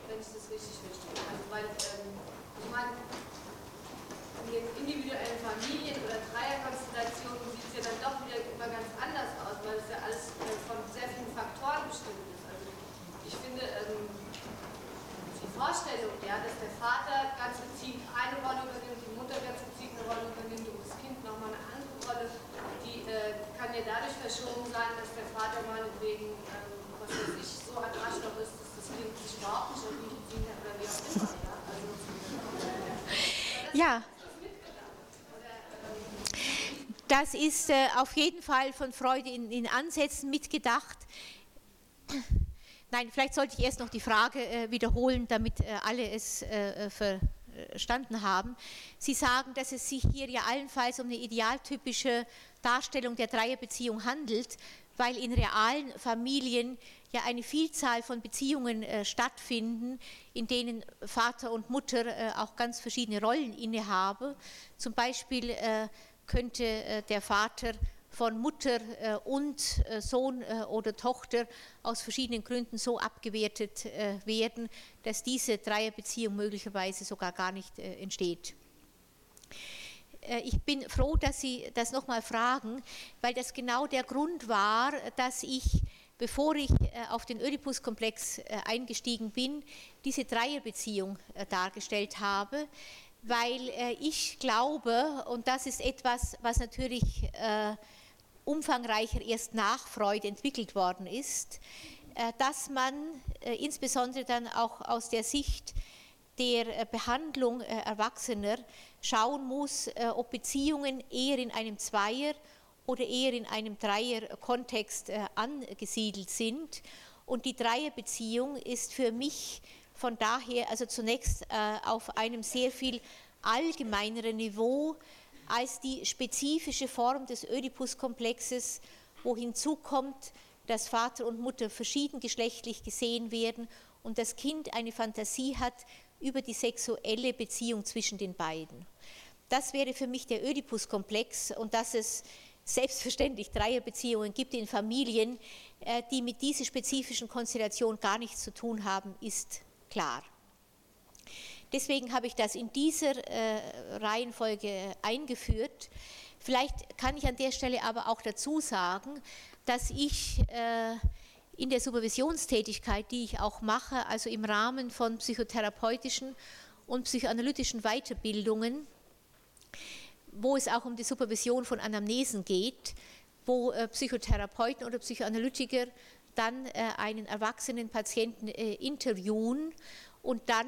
wenn ich das richtig verstehe. Also weil, ähm, ich meine, in den individuellen Familien oder Dreierkonstellationen sieht es ja dann doch wieder immer ganz anders aus, weil es ja alles äh, von sehr vielen Faktoren bestimmt ist. Also ich finde, ähm, Vorstellung, ja, dass der Vater ganz gezielt eine Rolle übernimmt, die Mutter ganz gezielt eine Rolle übernimmt und das Kind nochmal eine andere Rolle, die äh, kann ja dadurch verschoben sein, dass der Vater meinetwegen, ähm, was weiß ich, so ein Arschloch ist, dass das Kind sich überhaupt nicht auf ihn ziehen kann oder wie auch immer. Ja, also, [laughs] ja. Das ist äh, auf jeden Fall von Freude in, in Ansätzen mitgedacht. Nein, vielleicht sollte ich erst noch die Frage äh, wiederholen, damit äh, alle es äh, verstanden haben. Sie sagen, dass es sich hier ja allenfalls um eine idealtypische Darstellung der Dreierbeziehung handelt, weil in realen Familien ja eine Vielzahl von Beziehungen äh, stattfinden, in denen Vater und Mutter äh, auch ganz verschiedene Rollen innehaben. Zum Beispiel äh, könnte der Vater von Mutter äh, und äh, Sohn äh, oder Tochter aus verschiedenen Gründen so abgewertet werden, dass diese Dreierbeziehung möglicherweise sogar gar nicht entsteht. Ich bin froh, dass Sie das nochmal fragen, weil das genau der Grund war, dass ich, bevor ich auf den Oedipus-Komplex eingestiegen bin, diese Dreierbeziehung dargestellt habe, weil ich glaube, und das ist etwas, was natürlich umfangreicher erst nach Freud entwickelt worden ist, äh, dass man äh, insbesondere dann auch aus der Sicht der äh, Behandlung Erwachsener schauen muss, ob Beziehungen eher in einem Zweier- oder eher in einem Dreier-Kontext angesiedelt sind. Und die Dreierbeziehung ist für mich von daher also zunächst auf einem sehr viel allgemeineren Niveau als die spezifische Form des Oedipus-Komplexes, wo hinzukommt, dass Vater und Mutter verschiedengeschlechtlich gesehen werden und das Kind eine Fantasie hat über die sexuelle Beziehung zwischen den beiden. Das wäre für mich der Oedipus-Komplex und dass es selbstverständlich Dreierbeziehungen gibt in Familien, äh, die mit dieser spezifischen Konstellation gar nichts zu tun haben, ist klar. Deswegen habe ich das in dieser äh, Reihenfolge eingeführt. Vielleicht kann ich an der Stelle aber auch dazu sagen, dass ich äh, in der Supervisionstätigkeit, die ich auch mache, also im Rahmen von psychotherapeutischen und psychoanalytischen Weiterbildungen, wo es auch um die Supervision von Anamnesen geht, wo äh, Psychotherapeuten oder Psychoanalytiker dann äh, einen erwachsenen Patienten äh, interviewen und dann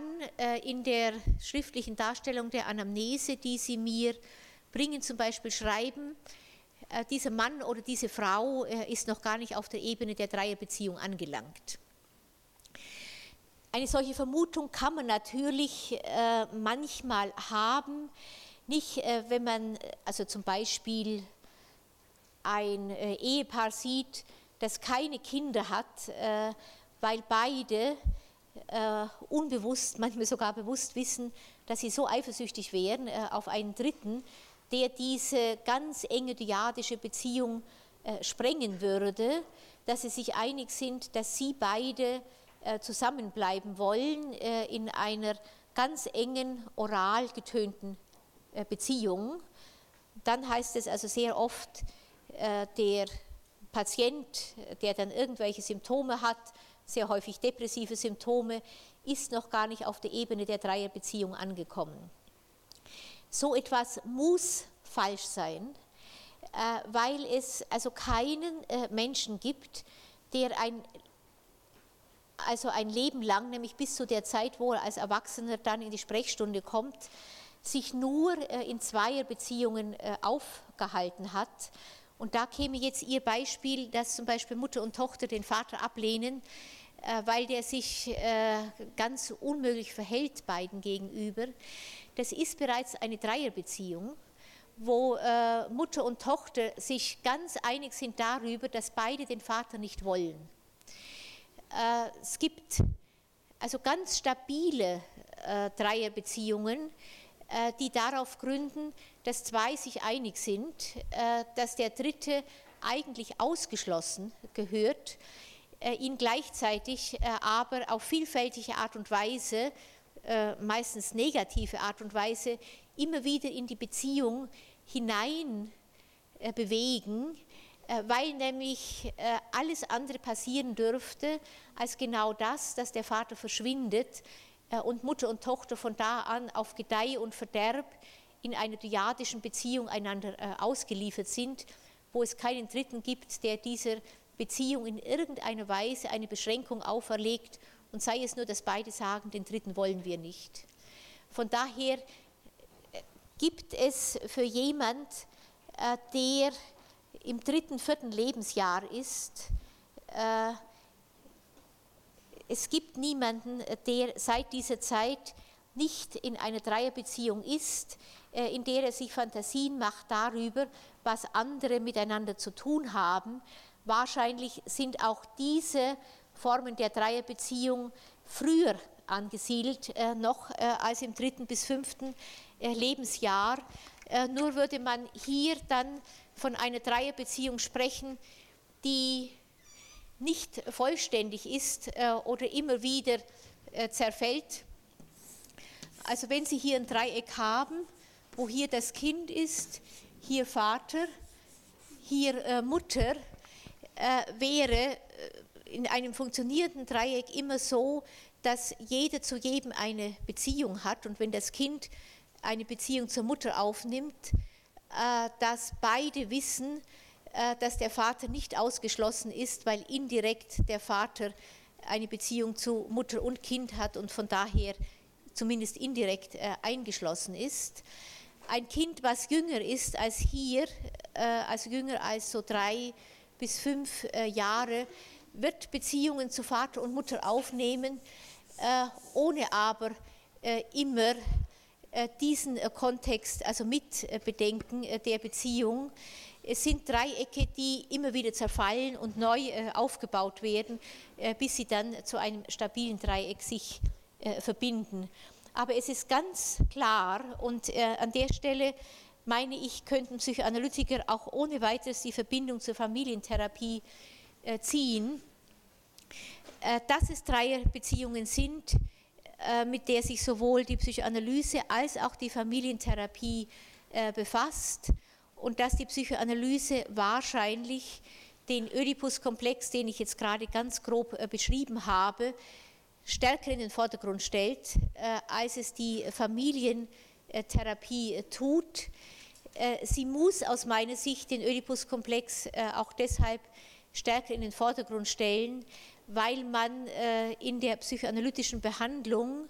in der schriftlichen Darstellung der Anamnese, die sie mir bringen, zum Beispiel schreiben, dieser Mann oder diese Frau ist noch gar nicht auf der Ebene der Dreierbeziehung angelangt. Eine solche Vermutung kann man natürlich manchmal haben, nicht wenn man also zum Beispiel ein Ehepaar sieht, das keine Kinder hat, äh, weil beide äh, unbewusst, manchmal sogar bewusst wissen, dass sie so eifersüchtig wären äh, auf einen Dritten, der diese ganz enge dyadische Beziehung sprengen würde, dass sie sich einig sind, dass sie beide zusammenbleiben wollen in einer ganz engen, oral getönten Beziehung. Dann heißt es also sehr oft, der Patient, der dann irgendwelche Symptome hat, sehr häufig depressive Symptome, ist noch gar nicht auf der Ebene der Dreierbeziehung angekommen. So etwas muss falsch sein, äh, weil es also keinen äh, Menschen gibt, der ein, also ein Leben lang, nämlich bis zu der Zeit, wo er als Erwachsener dann in die Sprechstunde kommt, sich nur äh, in Zweierbeziehungen aufgehalten hat und da käme jetzt Ihr Beispiel, dass zum Beispiel Mutter und Tochter den Vater ablehnen, äh, weil der sich äh, ganz unmöglich verhält beiden gegenüber. Das ist bereits eine Dreierbeziehung, wo äh, Mutter und Tochter sich ganz einig sind darüber, dass beide den Vater nicht wollen. Es gibt also ganz stabile Dreierbeziehungen, die darauf gründen, dass zwei sich einig sind, äh, dass der dritte eigentlich ausgeschlossen gehört, äh, ihn gleichzeitig äh, aber auf vielfältige Art und Weise, meistens negative Art und Weise, immer wieder in die Beziehung hinein bewegen, weil nämlich alles andere passieren dürfte als genau das, dass der Vater verschwindet und Mutter und Tochter von da an auf Gedeih und Verderb in einer dyadischen Beziehung einander äh, ausgeliefert sind, wo es keinen Dritten gibt, der dieser Beziehung in irgendeiner Weise eine Beschränkung auferlegt und sei es nur, dass beide sagen, den Dritten wollen wir nicht. Von daher äh, gibt es für jemand, äh, der im dritten, vierten Lebensjahr ist, es gibt niemanden, der seit dieser Zeit nicht in einer Dreierbeziehung ist, äh, in der er sich Fantasien macht darüber, was andere miteinander zu tun haben. Wahrscheinlich sind auch diese Formen der Dreierbeziehung früher angesiedelt, äh, noch äh, als im dritten bis fünften Lebensjahr. Nur würde man hier dann von einer Dreierbeziehung sprechen, die nicht vollständig ist oder immer wieder zerfällt. Also wenn Sie hier ein Dreieck haben, wo hier das Kind ist, hier Vater, hier äh, Mutter, äh, wäre äh, in einem funktionierenden Dreieck immer so, dass jeder zu jedem eine Beziehung hat. Und wenn das Kind eine Beziehung zur Mutter aufnimmt, äh, dass beide wissen, äh, dass der Vater nicht ausgeschlossen ist, weil indirekt der Vater eine Beziehung zu Mutter und Kind hat. Und von daher zumindest indirekt äh, eingeschlossen ist ein Kind, was jünger ist als hier, äh, also jünger als so drei bis fünf äh, Jahre, wird Beziehungen zu Vater und Mutter aufnehmen, äh, ohne aber äh, immer äh, diesen Kontext, also mit Bedenken der Beziehung. Es sind Dreiecke, die immer wieder zerfallen und neu aufgebaut werden, bis sie dann zu einem stabilen Dreieck sich verbinden. Aber es ist ganz klar und äh, an der Stelle meine ich, könnten Psychoanalytiker auch ohne weiteres die Verbindung zur Familientherapie äh, ziehen, äh, dass es Dreierbeziehungen sind, äh, mit der sich sowohl die Psychoanalyse als auch die Familientherapie äh, befasst und dass die Psychoanalyse wahrscheinlich den Oedipus-Komplex, den ich jetzt gerade ganz grob äh, beschrieben habe, stärker in den Vordergrund stellt, äh, als es die Familientherapie tut. Sie muss aus meiner Sicht den Oedipus-Komplex auch deshalb stärker in den Vordergrund stellen, weil man in der psychoanalytischen Behandlung,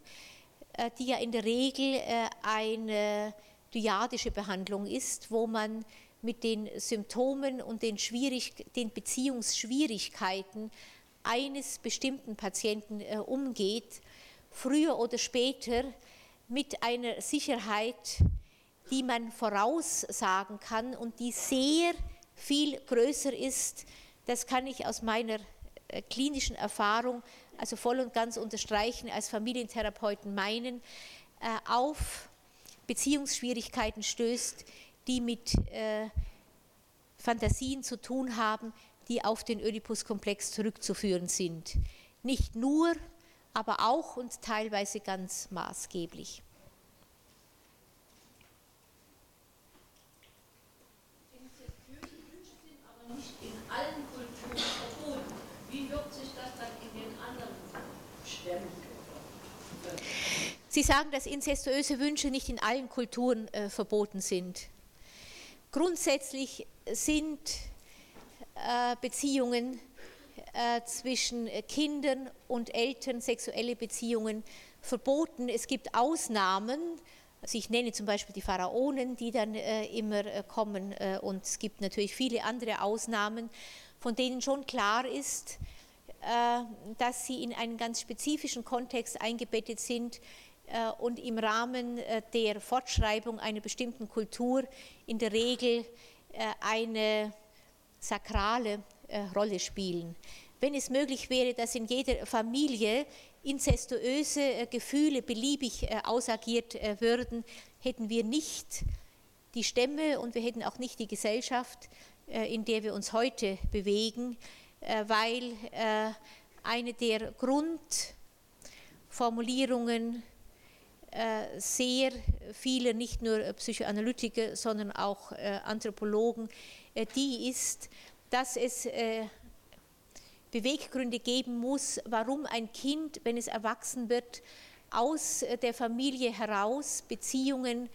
die ja in der Regel eine dyadische Behandlung ist, wo man mit den Symptomen und den, den Beziehungsschwierigkeiten eines bestimmten Patienten äh, umgeht, früher oder später mit einer Sicherheit, die man voraussagen kann und die sehr viel größer ist. Das kann ich aus meiner äh, klinischen Erfahrung also voll und ganz unterstreichen, als Familientherapeuten meinen, äh, auf Beziehungsschwierigkeiten stößt, die mit äh, Fantasien zu tun haben, die auf den Oedipus-Komplex zurückzuführen sind. Nicht nur, aber auch und teilweise ganz maßgeblich. Sie sagen, dass incestuöse Wünsche nicht in allen Kulturen äh, verboten sind. Grundsätzlich sind Beziehungen äh, zwischen Kindern und Eltern, sexuelle Beziehungen verboten. Es gibt Ausnahmen, also ich nenne zum Beispiel die Pharaonen, die dann äh, immer äh, kommen äh, und es gibt natürlich viele andere Ausnahmen, von denen schon klar ist, äh, dass sie in einen ganz spezifischen Kontext eingebettet sind, äh, und im Rahmen äh, der Fortschreibung einer bestimmten Kultur in der Regel äh, eine sakrale Rolle spielen. Wenn es möglich wäre, dass in jeder Familie incestuöse Gefühle beliebig ausagiert würden, hätten wir nicht die Stämme und wir hätten auch nicht die Gesellschaft, in der wir uns heute bewegen, weil eine der Grundformulierungen äh, sehr viele, nicht nur Psychoanalytiker, sondern auch äh, Anthropologen, äh, die ist, dass es Beweggründe geben muss, warum ein Kind, wenn es erwachsen wird, aus der Familie heraus Beziehungen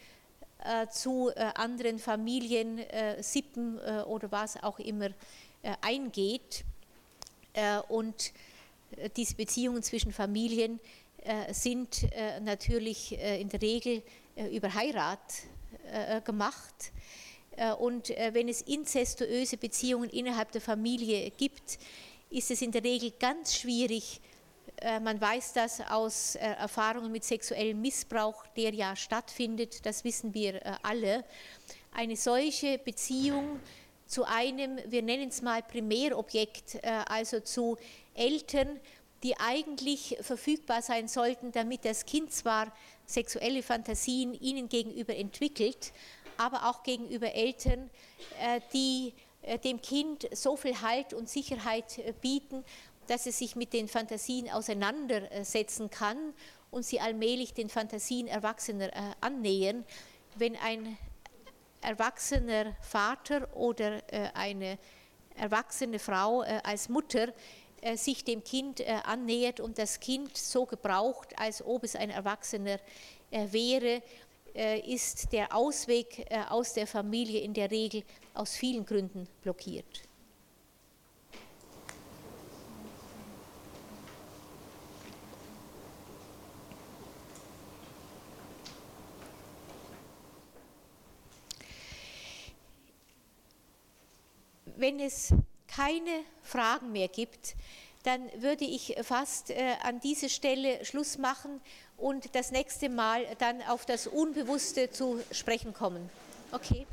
zu anderen Familien, Sippen oder was auch immer eingeht. Und diese Beziehungen zwischen Familien äh, sind äh, natürlich äh, in der Regel über Heirat gemacht. Und wenn es inzestuöse Beziehungen innerhalb der Familie gibt, ist es in der Regel ganz schwierig, man weiß das aus Erfahrungen mit sexuellem Missbrauch, der ja stattfindet, das wissen wir alle. Eine solche Beziehung zu einem, wir nennen es mal Primärobjekt, also zu Eltern, die eigentlich verfügbar sein sollten, damit das Kind zwar sexuelle Fantasien ihnen gegenüber entwickelt, aber auch gegenüber Eltern, äh, die äh, dem Kind so viel Halt und Sicherheit äh, bieten, dass es sich mit den Fantasien auseinandersetzen kann und sie allmählich den Fantasien Erwachsener annähern. Wenn ein erwachsener Vater oder eine erwachsene Frau als Mutter sich dem Kind äh, annähert und das Kind so gebraucht, als ob es ein Erwachsener wäre, ist der Ausweg aus der Familie in der Regel aus vielen Gründen blockiert. Wenn es keine Fragen mehr gibt, dann würde ich fast äh, an dieser Stelle Schluss machen und das nächste Mal dann auf das Unbewusste zu sprechen kommen. Okay.